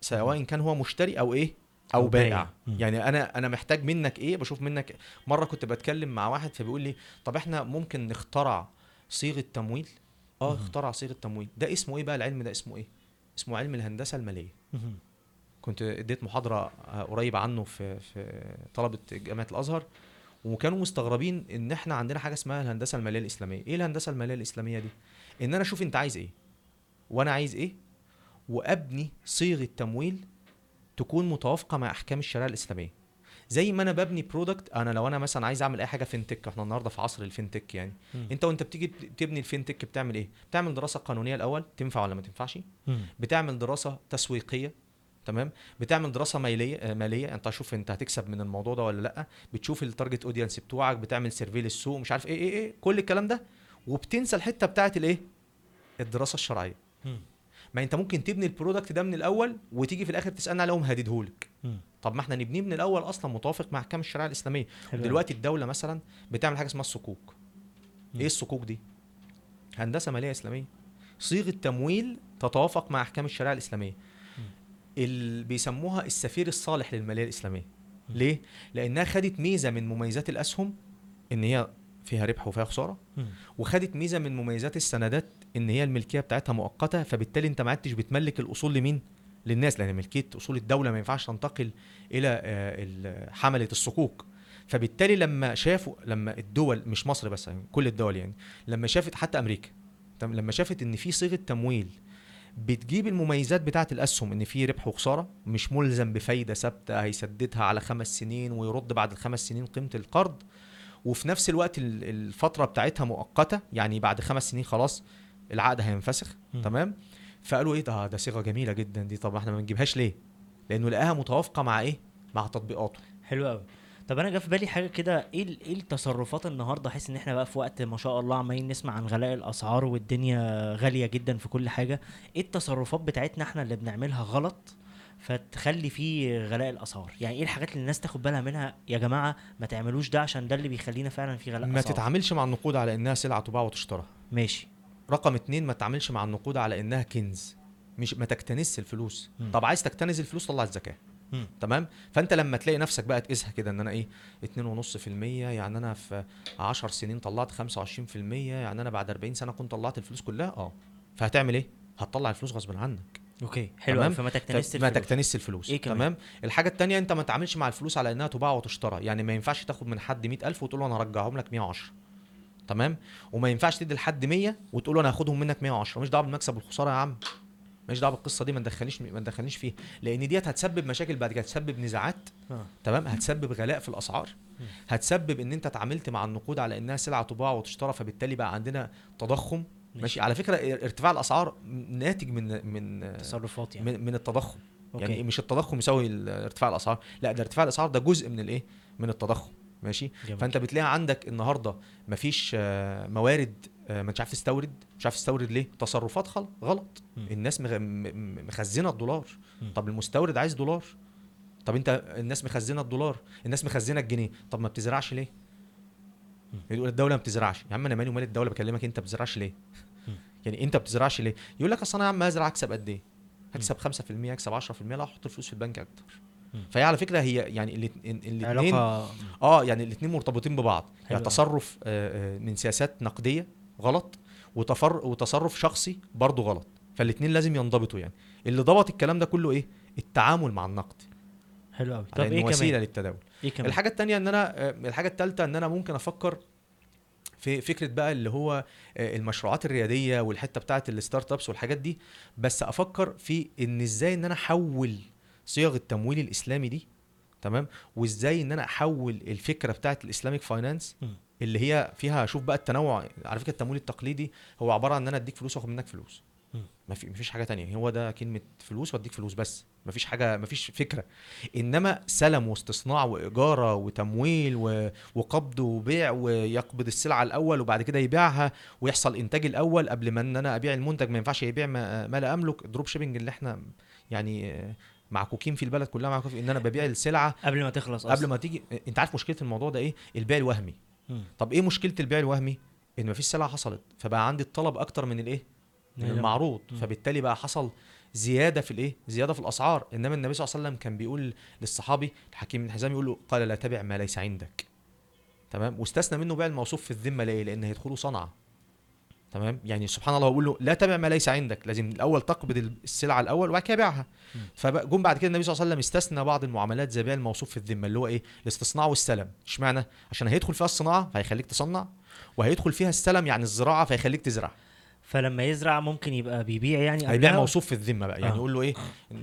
سواء كان هو مشتري أو إيه؟ أو, أو بائع. يعني أنا أنا محتاج منك إيه؟ بشوف منك مرة كنت بتكلم مع واحد فبيقول لي طب إحنا ممكن نخترع صيغة تمويل؟ آه. اخترع صيغة تمويل. ده اسمه إيه بقى؟ العلم ده اسمه إيه؟ اسمه علم الهندسة المالية. كنت اديت محاضرة قريب عنه في في طلبة جامعة الأزهر وكانوا مستغربين إن إحنا عندنا حاجة اسمها الهندسة المالية الإسلامية. إيه الهندسة المالية الإسلامية دي؟ إن أنا أشوف أنت عايز إيه وأنا عايز إيه وأبني صيغة تمويل تكون متوافقة مع أحكام الشريعة الإسلامية. زي ما أنا ببني product أنا لو أنا مثلا عايز أعمل أي حاجة fintech إحنا النهارده في عصر ال fintech يعني. مم. أنت وأنت بتيجي تبني ال fintech بتعمل إيه؟ بتعمل دراسة قانونية الأول تنفع ولا ما تنفعش؟ مم. بتعمل دراسة تسويقية تمام؟ بتعمل دراسة مالية آه، مالية. انت شوف انت هتكسب من الموضوع ده ولا لأ. بتشوف ال target audience بتوعك بتعمل survey للسوق مش عارف إيه إيه إيه كل الكلام ده. وبتنسى الحتة بتاعت الايه؟ الدراسة الشرعية. ما انت ممكن تبني البرودكت ده من الأول وتيجي في الآخر تسألني عليهم هديدهولك. طب ما إحنا نبنيه من الأول أصلا متوافق مع أحكام الشريعة الإسلامية. حلو دلوقتي الدولة مثلا بتعمل حاجة اسمها الصكوك. إيه الصكوك دي؟ هندسة مالية إسلامية. صيغة تمويل تتوافق مع أحكام الشريعة الإسلامية. اللي بيسموها السفير الصالح للمالية الإسلامية. ليه لأنها خدت ميزة من مميزات الأسهم إن هي فيها ربح وفيها خسارة. وخدت ميزة من مميزات السندات إن هي الملكية بتاعتها مؤقتة فبالتالي أنت ما عدتش بتملك الأصول لمين للناس لأن ملكية أصول الدولة ما ينفعش تنتقل إلى آه، حملة الصكوك فبالتالي لما شافوا لما الدول مش مصر بس يعني كل الدول يعني لما شافت حتى أمريكا لما شافت إن في صيغة تمويل بتجيب المميزات بتاعه الأسهم إن في ربح وخسارة مش ملزم بفايدة ثابتة هيسددها على خمس سنين ويرد بعد الخمس سنين قيمة القرض. وفي نفس الوقت ال- الفترة بتاعتها مؤقتة يعني بعد خمس سنين خلاص العقد هينفسخ. تمام؟ فقالوا إيه؟ ده ده صيغة جميلة جدا دي طب إحنا ما بنجيبهاش ليه؟ لأنه لقاها متوافقة مع إيه؟ مع تطبيقاته. حلو قوي طب أنا جه في بالي حاجة كده إيه إيه التصرفات النهارده؟ حاسس إن إحنا بقى في وقت ما شاء الله عمالين نسمع عن غلاء الأسعار والدنيا غالية جدا في كل حاجة. إيه التصرفات بتاعتنا إحنا اللي بنعملها غلط فتخلي فيه غلاء الأسعار؟ يعني إيه الحاجات اللي الناس تاخد بالها منها؟ يا جماعة ما تعملوش ده عشان ده اللي بيخلينا فعلا في غلاء ما اسعار تتعاملش مع النقود على إنها سلعة تباع وتشترى. ماشي. رقم اتنين ما تتعاملش مع النقود على إنها كنز. مش ما تكتنز الفلوس. مم. طب عايز تكتنز الفلوس طلع الزكاة. مم. تمام؟ فأنت لما تلاقي نفسك بقى تقيسها كده إن أنا إيه 2.5% يعني أنا في 10 سنين طلعت 25% يعني أنا بعد 40 سنة كنت طلعت الفلوس كلها؟ آه. فهتعمل إيه؟ هتطلع الفلوس غصب عنك. okay حلو تمام؟ فما تكتنز ما تكتنز الفلوس. إيه كمان؟ تمام؟ الحاجة التانية أنت ما تتعاملش مع الفلوس على إنها تباع وتشترى. يعني ما ينفعش تاخد من حد 100000 وتقول له أنا هرجعهم لك 110 تمام؟ وما ينفعش تدي لحد 100 وتقول له أنا هاخدهم منك 110 مش دعوة بالمكسب والخسارة يا عم. ماليش دعوة بالقصة دي ما تدخلنيش ما تدخلنيش فيها. لأن ديت هتسبب مشاكل بعد كده هتسبب نزاعات. آه. تمام؟ هتسبب غلاء في الأسعار. هتسبب إن أنت اتعاملت مع النقود على إنها سلعة تباع وتشترى فبالتالي بقى عندنا تضخم. ماشي. على فكرة ارتفاع الأسعار ناتج من من تصرفات يعني. من, من التضخم. أوكي. يعني مش التضخم يساوي ارتفاع الأسعار. لا ده ارتفاع الأسعار ده جزء من الإيه؟ من التضخم. ماشي؟ جميل. فأنت بتلاقي عندك النهارده مفيش آه، موارد مش عارف تستورد. مش عارف تستورد ليه؟ تصرفات خل- غلط. الناس. م- م- مخزنة الدولار. مم. طب المستورد عايز دولار. طب انت الناس مخزنة الدولار. الناس مخزنة الجنيه. طب ما بتزرعش ليه. يقول الدولة ما بتزرعش. يا عم أنا مالي ومال الدولة؟ بكلمك أنت ما بتزرعش ليه. يعني أنت ما بتزرعش ليه؟ يقول لك أصل أنا يا عم هزرع أكسب قد إيه؟ هكسب 5% اكسب 10% لا أحط الفلوس في البنك أكتر. فهي على فكرة هي يعني الاثنين آه يعني الاثنين مرتبطين ببعض. يعني. تصرف آه، آه، من سياسات نقدية غلط وتفر وتصرف شخصي برضه غلط. فالاثنين لازم ينضبطوا يعني. اللي ضبط الكلام ده كله إيه؟ التعامل مع النقد. حلو قوي طب إيه وسيلة كمان؟ للتداول. إيه كمان؟ الحاجة الثانية إن أنا آه، الحاجة الثالثه إن أنا ممكن أفكر في فكرة بقى اللي هو آه، المشروعات الريادية والحتة بتاعة الستارت أبس والحاجات دي. بس أفكر في إن إزاي إن أنا أحول صيغ التمويل الإسلامي دي تمام؟ وإزاي إن أنا أحول الفكرة بتاعة الإسلاميك فاينانس. اللي هي فيها شوف بقى التنوع. على فكرة التمويل التقليدي هو عبارة عن إن أنا أديك فلوس وآخد منك فلوس. ما في مفيش حاجة تانية. هو ده كلمة فلوس وأديك فلوس بس. مفيش حاجة مفيش فكرة. إنما سلم واستصناع واجاره وتمويل و... وقبض وبيع ويقبض السلعة الأول وبعد كده يبيعها ويحصل إنتاج الأول قبل ما إن أنا أبيع المنتج. ما ينفعش يبيع ما, ما لا أملك. ال drop shipping اللي إحنا يعني معكوكين في البلد كلها معكوكين إن أنا ببيع السلعة قبل ما تخلص قبل أصلاً. ما تيجي. أنت عارف مشكلة الموضوع ده إيه؟ البيع الوهمي. طب إيه مشكلة البيع الوهمي؟ إن مفيش سلعة حصلت فبقى عندي الطلب أكتر من الإيه؟ من نعم. المعروض. فبالتالي بقى حصل زيادة في الإيه؟ زيادة في الأسعار. إنما النبي صلى الله عليه وسلم كان بيقول للصحابي حكيم بن حزام يقول له قال لا تبع ما ليس عندك. تمام؟ واستثنى منه بيع الموصوف في الذمة ليه؟ لأن هيدخلوا صنعة. تمام؟ يعني سبحان الله بيقول له لا تبع ما ليس عندك لازم الأول تقبض السلعة الأول وبعد كده بيعها. فجم بعد كده النبي صلى الله عليه وسلم استثنى بعض المعاملات زي بيع الموصوف في الذمة اللي هو إيه؟ الاستصناع والسلم. اشمعنى؟ عشان هيدخل فيها الصناعة فهيخليك تصنع وهيدخل فيها السلم يعني الزراعة فيخليك تزرع. فلما يزرع ممكن يبقى بيبيع يعني هيبيع؟ موصوف في الذمة بقى. يعني آه. يقول له إيه؟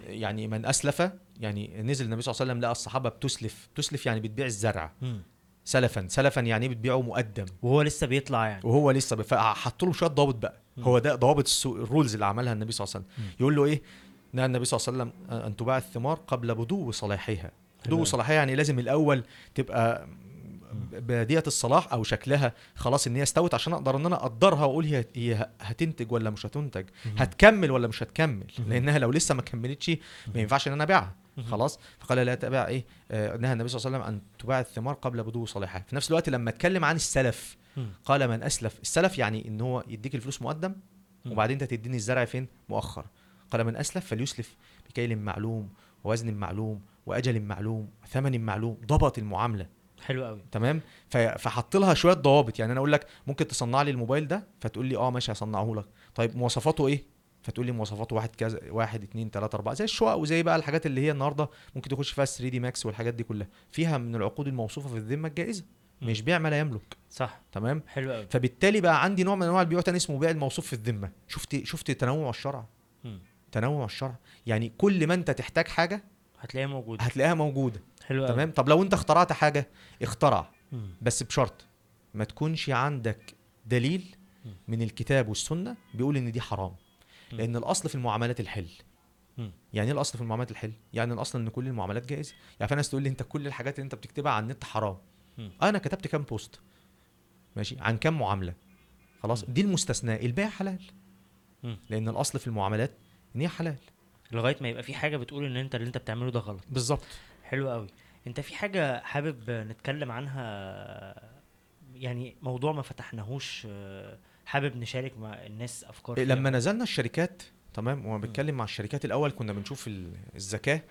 يعني من أسلف يعني نزل النبي صلى الله عليه وسلم لقى الصحابة بتسلف. تسلف يعني بتبيع الزرع. سلفا سلفا يعني إيه بتبيعه مقدم وهو لسه بيطلع يعني وهو لسه فحط له شوية ضوابط بقى مم. هو ده ضوابط السوق ال rules اللي عملها النبي صلى الله عليه وسلم. يقول له إيه نهى النبي صلى الله عليه وسلم أن تباع الثمار قبل بدو صلاحها بدو. صلاحها يعني لازم الأول تبقى بادية الصلاح أو شكلها خلاص إن هي استوت عشان أقدر إن أنا أقدرها وأقول هي هي هتنتج ولا مش هتنتج. هتكمل ولا مش هتكمل. لأنها لو لسه ما كملتش ما ينفعش إن أنا أبيعها. خلاص؟ فقال لا تبع إيه؟ آه نهى النبي صلى الله عليه وسلم أن تباع الثمار قبل بدو صلاحها. في نفس الوقت لما اتكلم عن السلف. قال من أسلف. السلف يعني إن هو يديك الفلوس مقدم. وبعدين أنت تديني الزرع فين؟ مؤخر. قال من أسلف فليسلف بكيل معلوم ووزن معلوم وأجل معلوم وثمن معلوم ضبط المعاملة. حلو قوي. تمام؟ فحط لها شوية ضوابط. يعني أنا أقول لك ممكن تصنع لي الموبايل ده فتقول لي آه ماشي هصنعه لك. طيب مواصفاته إيه؟ فتقول لي مواصفاته واحد كذا واحد اتنين تلاتة أربعة زي الشقق وزي بقى الحاجات اللي هي النهارده ممكن تخش فيها 3 دي ماكس والحاجات دي كلها. فيها من العقود الموصوفة في الذمة الجائزة. مش بيع ما لا يملك. صح. تمام؟ حلو قوي فبالتالي بقى عندي نوع من أنواع البيوع تاني اسمه بيع الموصوف في الذمة. شفت شفت تنوع الشرع؟ مم. تنوع الشرع. يعني كل ما انت تحتاج حاجة هتلاقيها موجودة. هتلاقيها موجودة. حلو قوي تمام؟ طب لو انت اخترعت حاجة اخترع. مم. بس بشرط ما تكونش عندك دليل مم. من الكتاب والسنة بيقول إن دي حرام. لأن الأصل في المعاملات الحل. يعني إيه الأصل في المعاملات الحل؟ يعني الأصل إن كل المعاملات جائزة. يعني في ناس تقول لي أنت كل الحاجات اللي أنت بتكتبها على النت حرام. أنا كتبت كام بوست؟ ماشي. عن كام معاملة؟ خلاص. دي المستثناء. البيع حلال. لأن الأصل في المعاملات إن هي حلال. لغاية ما يبقى في حاجة بتقول إن أنت اللي أنت بتعمله ده غلط. بالظبط. حلو قوي أنت في حاجة حابب نتكلم عنها؟ يعني موضوع ما فتحناهوش آه، حابب نشارك مع الناس أفكار فيها؟ لما نزلنا الشركات تمام وأنا بتكلم مع الشركات الأول كنا بنشوف ال- الزكاه.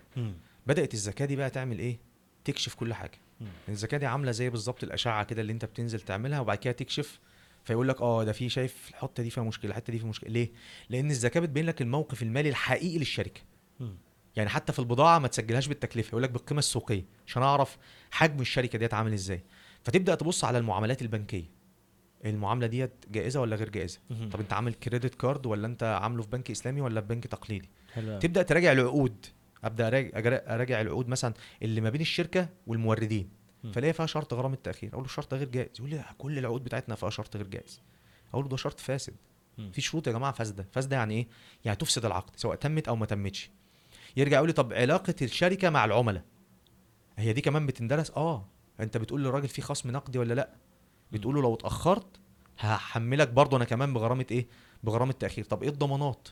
بدأت الزكاه دي بقى تعمل إيه؟ تكشف كل حاجة. مم. الزكاه دي عاملة زي بالظبط الأشعة كده اللي أنت بتنزل تعملها وبعد كده تكشف فيقول لك آه ده في شايف الحتة دي فيها مشكلة الحتة دي فيها مشكلة. ليه؟ لأن الزكاه بتبين لك الموقف المالي الحقيقي للشركة. مم. يعني حتى في البضاعة ما تسجلهاش بالتكلفة يقول لك بالقيمة السوقية عشان أعرف حجم الشركة ديت عامل إزاي. فتبدأ تبص على المعاملات البنكية. المعاملة ديت جائزة ولا غير جائزة؟ مم. طب انت عامل كريدت كارد ولا انت عامله في بنك إسلامي ولا في بنك تقليدي؟ حلو تبدأ تراجع العقود. أبدأ اراجع العقود مثلا اللي ما بين الشركة والموردين. فلاقي فيها شرط غرامة تأخير. أقول له الشرط ده غير جائز. يقول لي كل العقود بتاعتنا فيها شرط غير جائز. أقول له ده شرط فاسد. مم. في شروط يا جماعة فاسدة. فاسدة يعني إيه؟ يعني تفسد العقد سواء تمت أو ما تمتش. يرجع يقول لي طب علاقة الشركة مع العملاء. هي دي كمان بتندرس؟ آه. أنت بتقول للراجل في خصم نقدي ولا لأ؟ بتقول له لو اتأخرت هحملك برضه أنا كمان بغرامة إيه؟ بغرامة تأخير. طب إيه الضمانات؟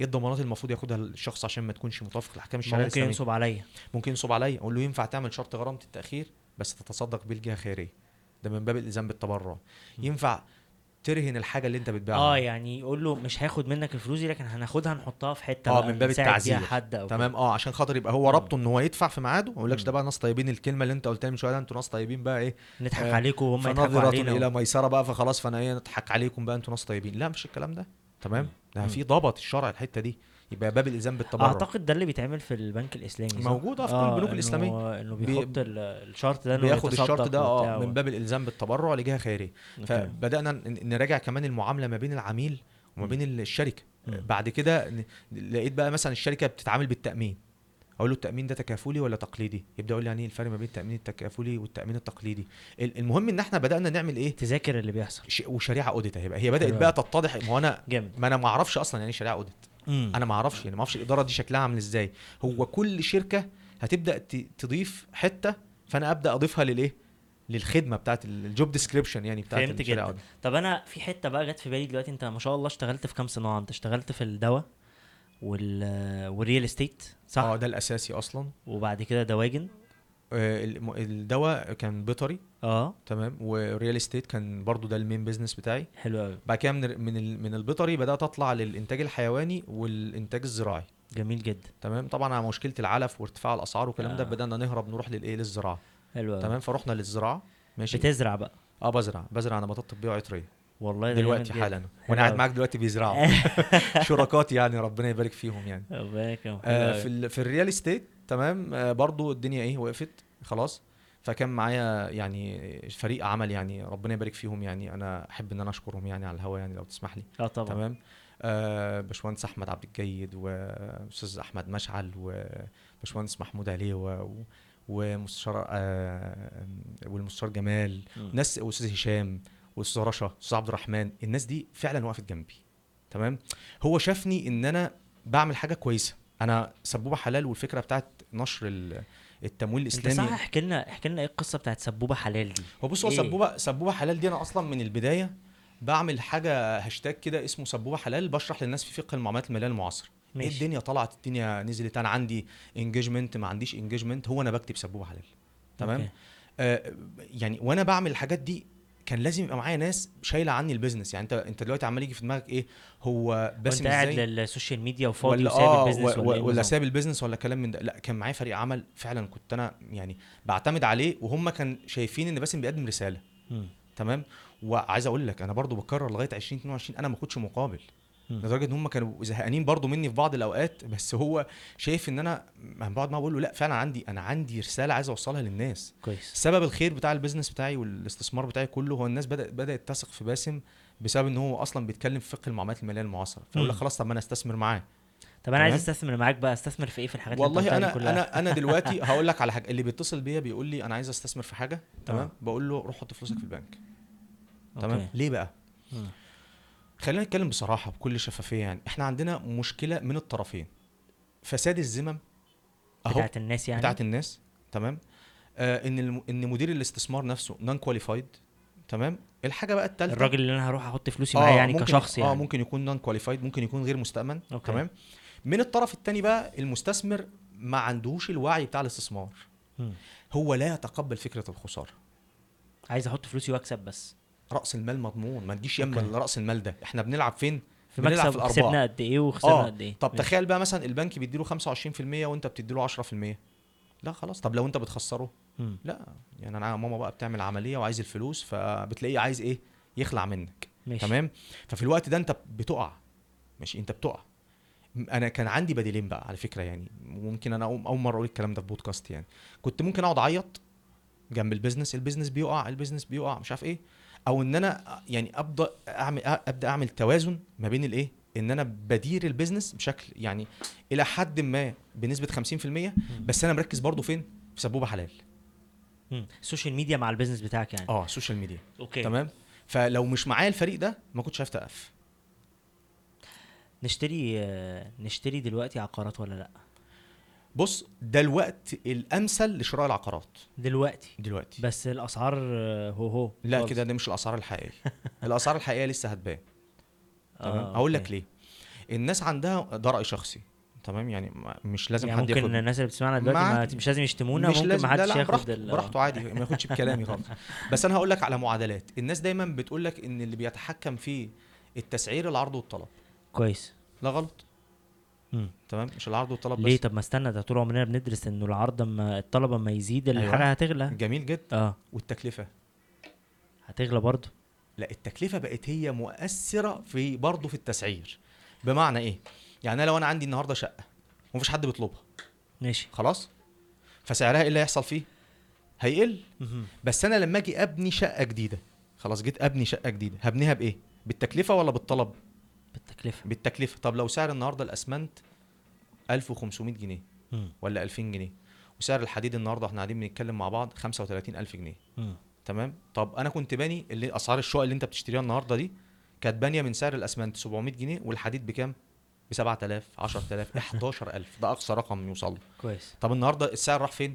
إيه الضمانات المفروض ياخدها الشخص عشان ما تكونش متوافق لأحكام ما الشريعه ممكن ينصب عليا. ممكن ينصب عليا. أقول له ينفع تعمل شرط غرامة التأخير؟ بس تتصدق بيه لجهة خيرية. ده من باب الالزام بالتبرع. ينفع ترهن الحاجة اللي انت بتبيعها آه يعني يقول له مش هاخد منك الفلوس دي لكن هناخدها نحطها في حتة آه من باب التعزير حد أو تمام آه عشان خاطر يبقى هو. ربطه ان هو يدفع في ميعاده ما اقولكش مم. ده بقى ناس طيبين الكلمة اللي انت قلتها من شوية أنتوا ناس طيبين بقى إيه. نضحك آه، عليكم وهم يضحكوا علينا إلى. ميسرة بقى فخلاص فأنا إيه نضحك عليكم بقى أنتوا ناس طيبين لا مش الكلام ده تمام ده. في ضبط الشرع الحتة دي يبقى باب الالزام بالتبرع. أعتقد ده اللي بيتعمل في البنك الإسلامي صح؟ موجود آه في كل البنوك إنه- الإسلامية. إنه بي- بيحط ال- الشرط ده إنه بياخد الشرط ده آه من باب الإلزام بالتبرع لجهة خيرية. فبدأنا ن- نراجع كمان المعاملة ما بين العميل وما. بين الشركة. مم. بعد كده لقيت بقى مثلا الشركة بتتعامل بالتأمين. أقول له التأمين ده تكافلي ولا تقليدي؟ يبدأ يقول لي يعني إيه الفرق ما بين التأمين التكافلي والتأمين التقليدي؟ ال- المهم إن إحنا بدأنا نعمل إيه؟ تذاكر اللي بيحصل. وشريعة audit أهي بقى. هي بدأت حلو بقى. تتضح. ما هو أنا جامد. ما أنا ما أعرفش أصلا يعني إيه شريعة audit مم. أنا ما أعرفش يعني ما أعرفش الإدارة دي شكلها عامل إزاي. هو كل شركة هتبدأ تضيف حتة فأنا أبدأ أضيفها للإيه؟ للخدمة بتاعت ال job description يعني بتاعت فهمت جدا. طب أنا في حتة بقى جت في بالي دلوقتي أنت ما شاء الله اشتغلت في كام صناعة؟ أنت اشتغلت في الدواء وال وال real estate صح؟ آه ده الأساسي أصلا. وبعد كده دواجن. الدواء كان بيطري آه. تمام و real estate كان برضو ده ال main business بتاعي. حلو قوي بعد كده من من من البيطري بدأت أطلع للإنتاج الحيواني والإنتاج الزراعي. جميل جدا. تمام طبعا على مشكلة العلف وارتفاع الأسعار والكلام ده آه. بدأنا نهرب نروح للايه للزراعة. حلو قوي تمام فرحنا للزراعة. ماشي. بتزرع بقى؟ آه بزرع بزرع نباتات طبيه وعطريه والله ده دلوقتي. حالا. وأنا قاعد. معاك دلوقتي بيزرعوا. (laughs) (laughs) شركاتي يعني ربنا يبارك فيهم يعني. ربنا يكرمك. آه في. ال في الريال استيت تمام آه برضو الدنيا إيه وقفت. خلاص. فكان معايا يعني فريق عمل يعني ربنا يبارك فيهم يعني. أنا أحب إن أنا أشكرهم يعني على الهوا يعني لو تسمح لي. آه طبعا. تمام. آه باشمهندس أحمد عبد الجيد وأستاذ أحمد مشعل وباشمهندس محمود عليه و ومستشار آه والمستشار جمال مم. ناس وأستاذ هشام وأستاذ رشا أستاذ عبد الرحمن الناس دي فعلا وقفت جنبي. تمام. هو شافني إن أنا بعمل حاجة كويسة. أنا سبوبة حلال والفكرة بتاعت نشر ال- التمويل انت الإسلامي صح احكي لنا احكي لنا إيه القصة بتاعت سبوبة حلال دي؟ هو بص هو إيه؟ سبوبة سبوبة حلال دي أنا أصلا من البداية بعمل حاجة هاشتاج كده اسمه سبوبة حلال بشرح للناس في فقه المعاملات المالية المعاصرة. إيه ماشي. الدنيا؟ طلعت الدنيا نزلت أنا عندي engagement ما عنديش engagement هو أنا بكتب سبوبة حلال. تمام؟ okay. آه يعني وأنا بعمل الحاجات دي كان لازم يبقى معايا ناس شايلة عني ال business يعني انت انت دلوقتي عمال يجي في دماغك إيه هو باسم وانت قاعد لل social media وفاضي وسايب آه ال business ولا, إيه ولا؟ ساب ال business ولا كلام من ده لا كان معايا فريق عمل فعلا كنت أنا يعني بعتمد عليه وهم كان شايفين إن باسم بيقدم رسالة مم. تمام وعايز أقول لك أنا برضو بكرر لغاية 2022 أنا ما كنتش مقابل. لدرجة إن هم كانوا زهقانين برضو مني في بعض الأوقات بس هو شايف إن أنا بقعد معاه بقول له لأ فعلا عندي أنا عندي رسالة عايز أوصلها للناس كويس سبب الخير بتاع البيزنس بتاعي والاستثمار بتاعي كله هو الناس بدات بدأت تثق في باسم بسبب إن هو أصلا بيتكلم في فقه المعاملات المالية المعاصرة فأقول لك. خلاص طب ما أنا أستثمر معاه طب أنا عايز. أستثمر معاك بقى أستثمر في إيه في الحاجات اللي والله دي أنا كلها؟ أنا أنا (laughs) دلوقتي هقول لك على حاجة اللي بيتصل بيا بيقول لي أنا عايز أستثمر في حاجة تمام آه. بقول له روح حط فلوسك في البنك. تمام ليه بقى. خلينا نتكلم بصراحة بكل شفافية يعني. إحنا عندنا مشكلة من الطرفين. فساد الذمم أهو بتاعت الناس يعني؟ بتاعت الناس تمام؟ آه إن الم... إن مدير الاستثمار نفسه non-qualified تمام؟ الحاجة بقى الثالثه الراجل اللي أنا هروح أحط فلوسي معاه يعني ممكن كشخص يعني. آه ممكن يكون non-qualified ممكن يكون غير مستأمن okay. تمام؟ من الطرف الثاني بقى المستثمر ما عندهوش الوعي بتاع الاستثمار. مم. هو لا يتقبل فكرة الخسارة. عايز أحط فلوسي وأكسب بس. رأس المال مضمون ما تجيش يم. رأس المال ده. إحنا بنلعب فين؟ في بنلعب في الأرباح. كسبنا قد إيه وخسرنا آه. قد إيه. طب ماشي. تخيل بقى مثلا البنك بيديله 25% وأنت بتديله 10% لا خلاص طب لو أنت بتخسره. لا يعني أنا ماما بقى بتعمل عملية وعايز الفلوس فبتلاقيه عايز إيه؟ يخلع منك. ماشي. تمام؟ ففي الوقت ده أنت بتقع. ماشي؟ أنت بتقع. أنا كان عندي بديلين بقى على فكرة يعني. ممكن أنا أول مرة أقول الكلام ده في بودكاست يعني. كنت ممكن أقعد أعيط جنب ال business ال business بيقع ال business بيقع مش عارف إيه. أو إن أنا يعني ابدا اعمل أبدأ أعمل توازن ما بين الإيه؟ إن أنا بدير ال business بشكل يعني إلى حد ما بنسبة 50% بس أنا مركز برضو فين؟ في سبوبة حلال. ال social media مع ال business بتاعك يعني. آه social media. okay. تمام؟ فلو مش معايا الفريق ده ما كنتش عرفت أقف. نشتري نشتري دلوقتي عقارات ولا لأ؟ بص ده الوقت الأمثل لشراء العقارات. دلوقتي. دلوقتي. بس الأسعار آه، هو هو. لا. كده دي مش الأسعار الحقيقية. (laughs) الأسعار الحقيقية لسه هتبان. تمام؟ آه، هقول لك. ليه. الناس عندها ده راي شخصي. تمام؟ يعني مش لازم يعني حد ممكن ياخد الناس اللي بتسمعنا دلوقتي ما مش لازم يشتمونا مش ممكن لازم. ما حدش ياخد براحته عادي ما ياخدش بكلامي خالص. (laughs) بس أنا هقول لك على معادلات. الناس دايما بتقول لك إن اللي بيتحكم في التسعير العرض والطلب. كويس. لا غلط. مم. تمام؟ مش العرض والطلب ليه؟ بس. طب ما استنى ده طول عمرنا بندرس انه العرض اما الطلب اما يزيد أيوة. الحاجة هتغلى. جميل جدا. آه. والتكلفة؟ هتغلى برضه. لا التكلفة بقت هي مؤثرة في برضه في التسعير. بمعنى إيه؟ يعني لو أنا عندي النهارده شقة ومفيش حد بيطلبها. ماشي. خلاص؟ فسعرها إيه اللي هيحصل فيه؟ هيقل. بس أنا لما أجي أبني شقة جديدة خلاص جيت أبني شقة جديدة هبنيها بإيه؟ بالتكلفة ولا بالطلب؟ بالتكلفة. بالتكلفة. طب لو سعر النهارده الأسمنت 1500 جنيه مم. ولا 2000 جنيه وسعر الحديد النهارده إحنا قاعدين بنتكلم مع بعض 35000 جنيه. مم. تمام؟ طب أنا كنت باني اللي أسعار الشقق اللي أنت بتشتريها النهارده دي كانت بانية من سعر الأسمنت 700 جنيه والحديد بكام؟ ب 7000 10000 11000 ده أقصى رقم يوصل له. كويس. طب النهارده السعر راح فين؟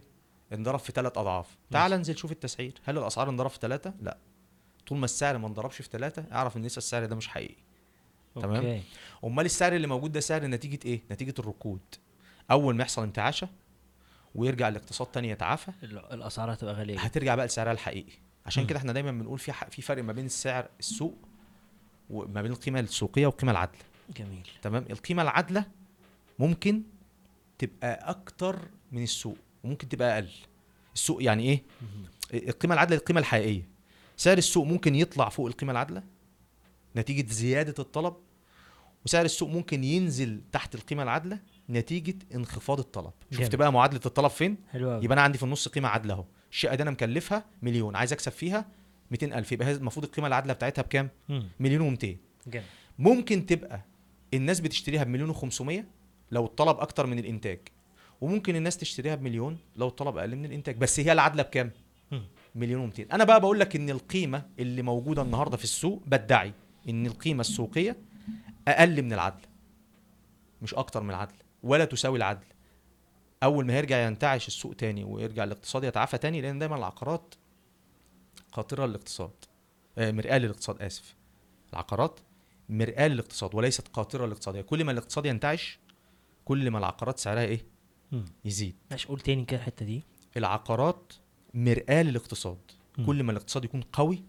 انضرب في ثلاث أضعاف. تعال انزل شوف التسعير. هل الأسعار انضرب في ثلاثة لا. طول ما السعر ما انضربش في ثلاثة اعرف إن لسه السعر ده مش حقيقي. تمام. أمال السعر اللي موجود ده سعر نتيجة إيه؟ نتيجة الركود. أول ما يحصل انتعاشة ويرجع الاقتصاد تاني يتعافى ال- الأسعار هتبقى غالية هترجع بقى لسعرها الحقيقي. عشان. كده إحنا دايما بنقول في في فرق ما بين السعر السوق وما بين القيمة السوقية والقيمة العادلة. جميل. تمام؟ القيمة العادلة ممكن تبقى أكتر من السوق وممكن تبقى أقل. السوق يعني إيه. القيمة العادلة القيمة الحقيقية. سعر السوق ممكن يطلع فوق القيمة العادلة نتيجة زيادة الطلب وسعر السوق ممكن ينزل تحت القيمة العادلة نتيجة انخفاض الطلب. شفت جامد. بقى معادلة الطلب فين؟ حلو يبقى أنا عندي في النص قيمة عادلة أهو. الشقه دي أنا مكلفها مليون عايز أكسب فيها 200000 يبقى المفروض القيمة العادلة بتاعتها بكام؟ مليون و200 جامد. ممكن تبقى الناس بتشتريها بمليون و500 لو الطلب أكتر من الإنتاج. وممكن الناس تشتريها بمليون لو الطلب أقل من الإنتاج. بس هي العادلة بكام. مليون و200 أنا بقى بقول لك إن القيمة اللي موجودة النهارده في السوق بدعي. إن القيمة السوقية أقل من العدل مش أكتر من العدل ولا تساوي العدل. أول ما يرجع ينتعش السوق تاني ويرجع الاقتصاد يتعافى تاني لأن دايما العقارات قاطره للاقتصاد آه، مرآة للاقتصاد آسف. العقارات مرآة للاقتصاد وليست قاطره للاقتصاد. كل ما الاقتصاد ينتعش كل ما العقارات سعرها إيه. يزيد. ماشي قول تاني كده الحتة دي. العقارات مرآة للاقتصاد. كل ما الاقتصاد يكون قوي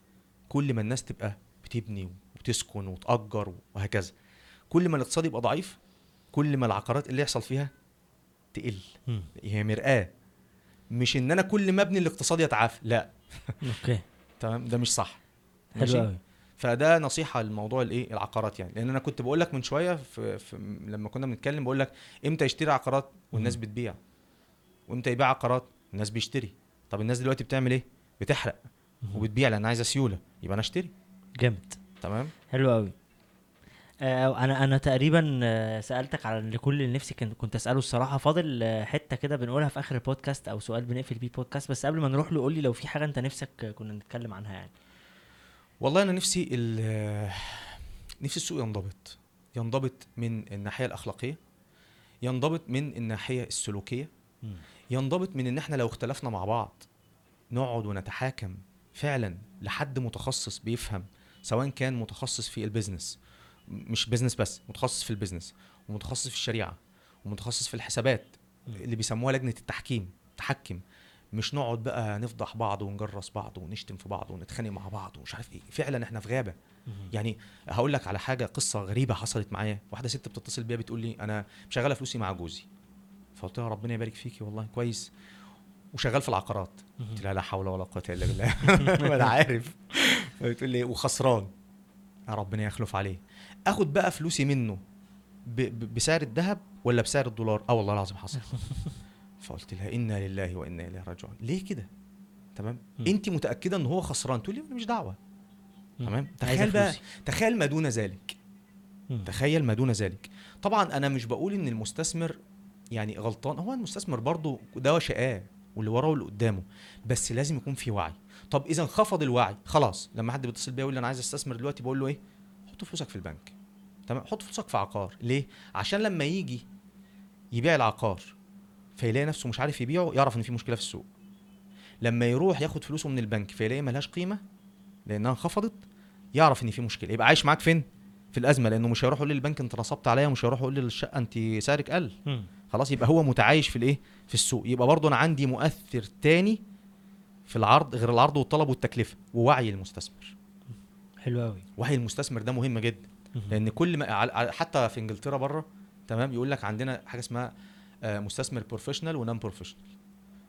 كل ما الناس تبقى بتبني وتسكن وتأجر وهكذا. كل ما الاقتصاد يبقى ضعيف كل ما العقارات اللي يحصل فيها تقل. مم. هي مرآة. مش إن أنا كل ما ابني الاقتصاد يتعافى لا. okay. (laughs) تمام؟ ده مش صح. حلو ماشي؟ قوي فده نصيحة لموضوع الإيه؟ العقارات يعني. لأن أنا كنت بقول لك من شوية في, في لما كنا بنتكلم بقول لك إمتى يشتري عقارات والناس مم. بتبيع. وإمتى يبيع عقارات الناس بيشتري. طب الناس دلوقتي بتعمل إيه؟ بتحرق. وبتبيع لأن عايزة سيولة. يبقى أنا أشتري. جامد. تمام؟ حلو قوي آه أنا أنا تقريبا آه، سألتك على اللي كل اللي نفسي كنت أسأله الصراحة. فاضل آه، حتة كده بنقولها في آخر البودكاست أو سؤال بنقفل بيه البودكاست. بس قبل ما نروح له قول لي لو في حاجة أنت نفسك كنا نتكلم عنها يعني. والله أنا نفسي نفسي السوق ينضبط. ينضبط من الناحية الأخلاقية ينضبط من الناحية السلوكية ينضبط من إن إحنا لو اختلفنا مع بعض نقعد ونتحاكم فعلا لحد متخصص بيفهم سواء كان متخصص في ال business مش business بس متخصص في ال business ومتخصص في الشريعة ومتخصص في الحسابات. اللي بيسموها لجنة التحكيم تحكم. مش نقعد بقى نفضح بعض ونجرس بعض ونشتم في بعض ونتخانق مع بعض ومش عارف إيه. فعلا إحنا في غابة. يعني هقول لك على حاجة قصة غريبة حصلت معايا. واحدة ست بتتصل بيا بتقول لي أنا مشغله فلوسي مع جوزي. فقلت لها ربنا يبارك فيكي والله كويس. وشغال في العقارات. قلت لها لا حول ولا قوة إلا بالله. (laughs) أنا عارف. بتقول لي وخسران. يا ربنا يخلف عليه. آخد بقى فلوسي منه ب- ب- بسعر الذهب ولا بسعر الدولار؟ آه والله العظيم حصل. (laughs) فقلت لها إنا لله وإنا إليه راجعون. ليه كده؟ تمام. أنت متأكدة إن هو خسران؟ تقول لي مش دعوة. تمام؟ تخيل بقى. تخيل ما دون ذلك. تخيل ما دون ذلك. طبعا أنا مش بقول إن المستثمر يعني غلطان. هو المستثمر برضه ده شقاه واللي وراه واللي قدامه. بس لازم يكون في وعي. طب إذا انخفض الوعي خلاص لما حد بيتصل بيا يقول لي أنا عايز أستثمر دلوقتي بقول له إيه؟ حط فلوسك في البنك. تمام؟ حط فلوسك في عقار. ليه؟ عشان لما يجي يبيع العقار فيلاقي نفسه مش عارف يبيعه يعرف إن في مشكلة في السوق. لما يروح ياخد فلوسه من البنك فيلاقي ملهاش قيمة لأنها انخفضت يعرف إن في مشكلة. يبقى عايش معاك فين؟ في الأزمة لأنه مش هيروح يقول للبنك أنت نصبت عليا ومش هيروح يقول للشقة أنت سعرك قل. خلاص يبقى هو متعايش في الإيه؟ في السوق. يبقى برضه أنا عندي مؤثر تاني في العرض غير العرض والطلب والتكلفة ووعي المستثمر. حلو قوي وعي المستثمر ده مهم جدا. لأن كل ما حتى في إنجلترا بره تمام يقول لك عندنا حاجة اسمها آه، مستثمر professional و non-professional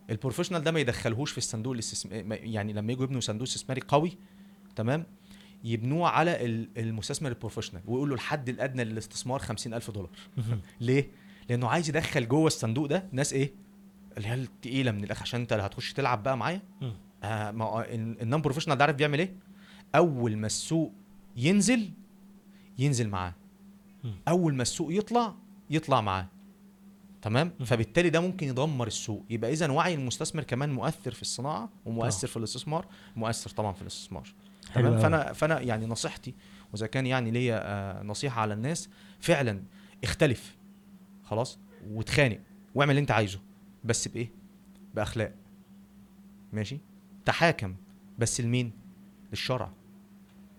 ال professional ده ما يدخلهوش في الصندوق الاستثماري يعني لما يجوا يبنوا صندوق استثماري قوي تمام يبنوه على ال- المستثمر ال professional ويقولوا الحد الأدنى للاستثمار 50000 دولار. (laughs) ليه؟ لأنه عايز يدخل جوه الصندوق ده ناس إيه؟ اللي هي التقيلة من الآخر عشان أنت اللي هتخش تلعب بقى معايا. آه ما ال non-professional ده عارف بيعمل إيه؟ أول ما السوق ينزل ينزل معاه. أول ما السوق يطلع يطلع معاه. تمام. فبالتالي ده ممكن يدمر السوق. يبقى إذا وعي المستثمر كمان مؤثر في الصناعة ومؤثر طبعا. في الاستثمار مؤثر طبعا في الاستثمار. تمام. فأنا فأنا يعني نصيحتي وإذا كان يعني ليا آه، نصيحة على الناس فعلا اختلف. خلاص؟ وتخانق واعمل اللي أنت عايزه. بس بإيه؟ بأخلاق. ماشي؟ تحاكم. بس لمين؟ للشرع.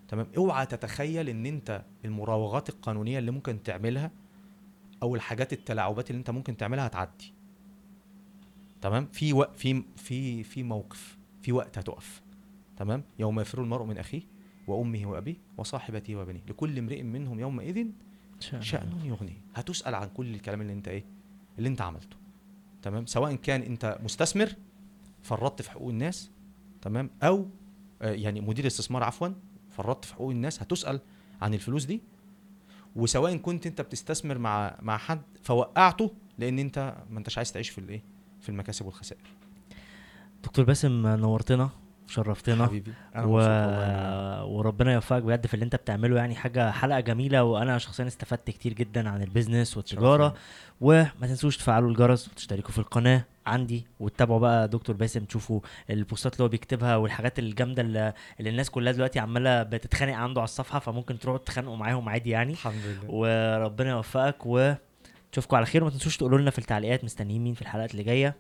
تمام؟ اوعى تتخيل إن أنت المراوغات القانونية اللي ممكن تعملها أو الحاجات التلاعبات اللي أنت ممكن تعملها هتعدي. تمام؟ في وقت في في في موقف في وقت هتقف. تمام؟ يوم يفر المرء من أخيه وأمه وأبيه وصاحبته وبنيه. لكل امرئ منهم يومئذ شأن يغنيه. هتسأل عن كل الكلام اللي أنت إيه؟ اللي أنت عملته. تمام؟ سواء كان انت مستثمر فرطت في حقوق الناس تمام؟ أو آه، يعني مدير استثمار عفوا فرطت في حقوق الناس هتسأل عن الفلوس دي. وسواء كنت انت بتستثمر مع مع حد فوقعته لأن انت ما انتش عايز تعيش في الايه؟ في المكاسب والخسائر. دكتور باسم نورتنا. شرفتنا. حبيبي. أنا و... وربنا يوفقك بجد في اللي انت بتعمله يعني. حاجة حلقة جميلة وأنا شخصيا استفدت كتير جدا عن البيزنس والتجارة. وما تنسوش تفعلوا الجرس وتشتركوا في القناة عندي وتتابعوا بقى دكتور باسم تشوفوا البوستات اللي هو بيكتبها والحاجات الجامدة اللي, اللي الناس كلها دلوقتي عمالة بتتخانق عنده على الصفحة فممكن تروحوا تتخانقوا معاهم عادي يعني. الحمد لله. وربنا يوفقك ونشوفكم على خير. وما تنسوش تقولوا لنا في التعليقات مستنيين مين في الحلقات اللي جاية.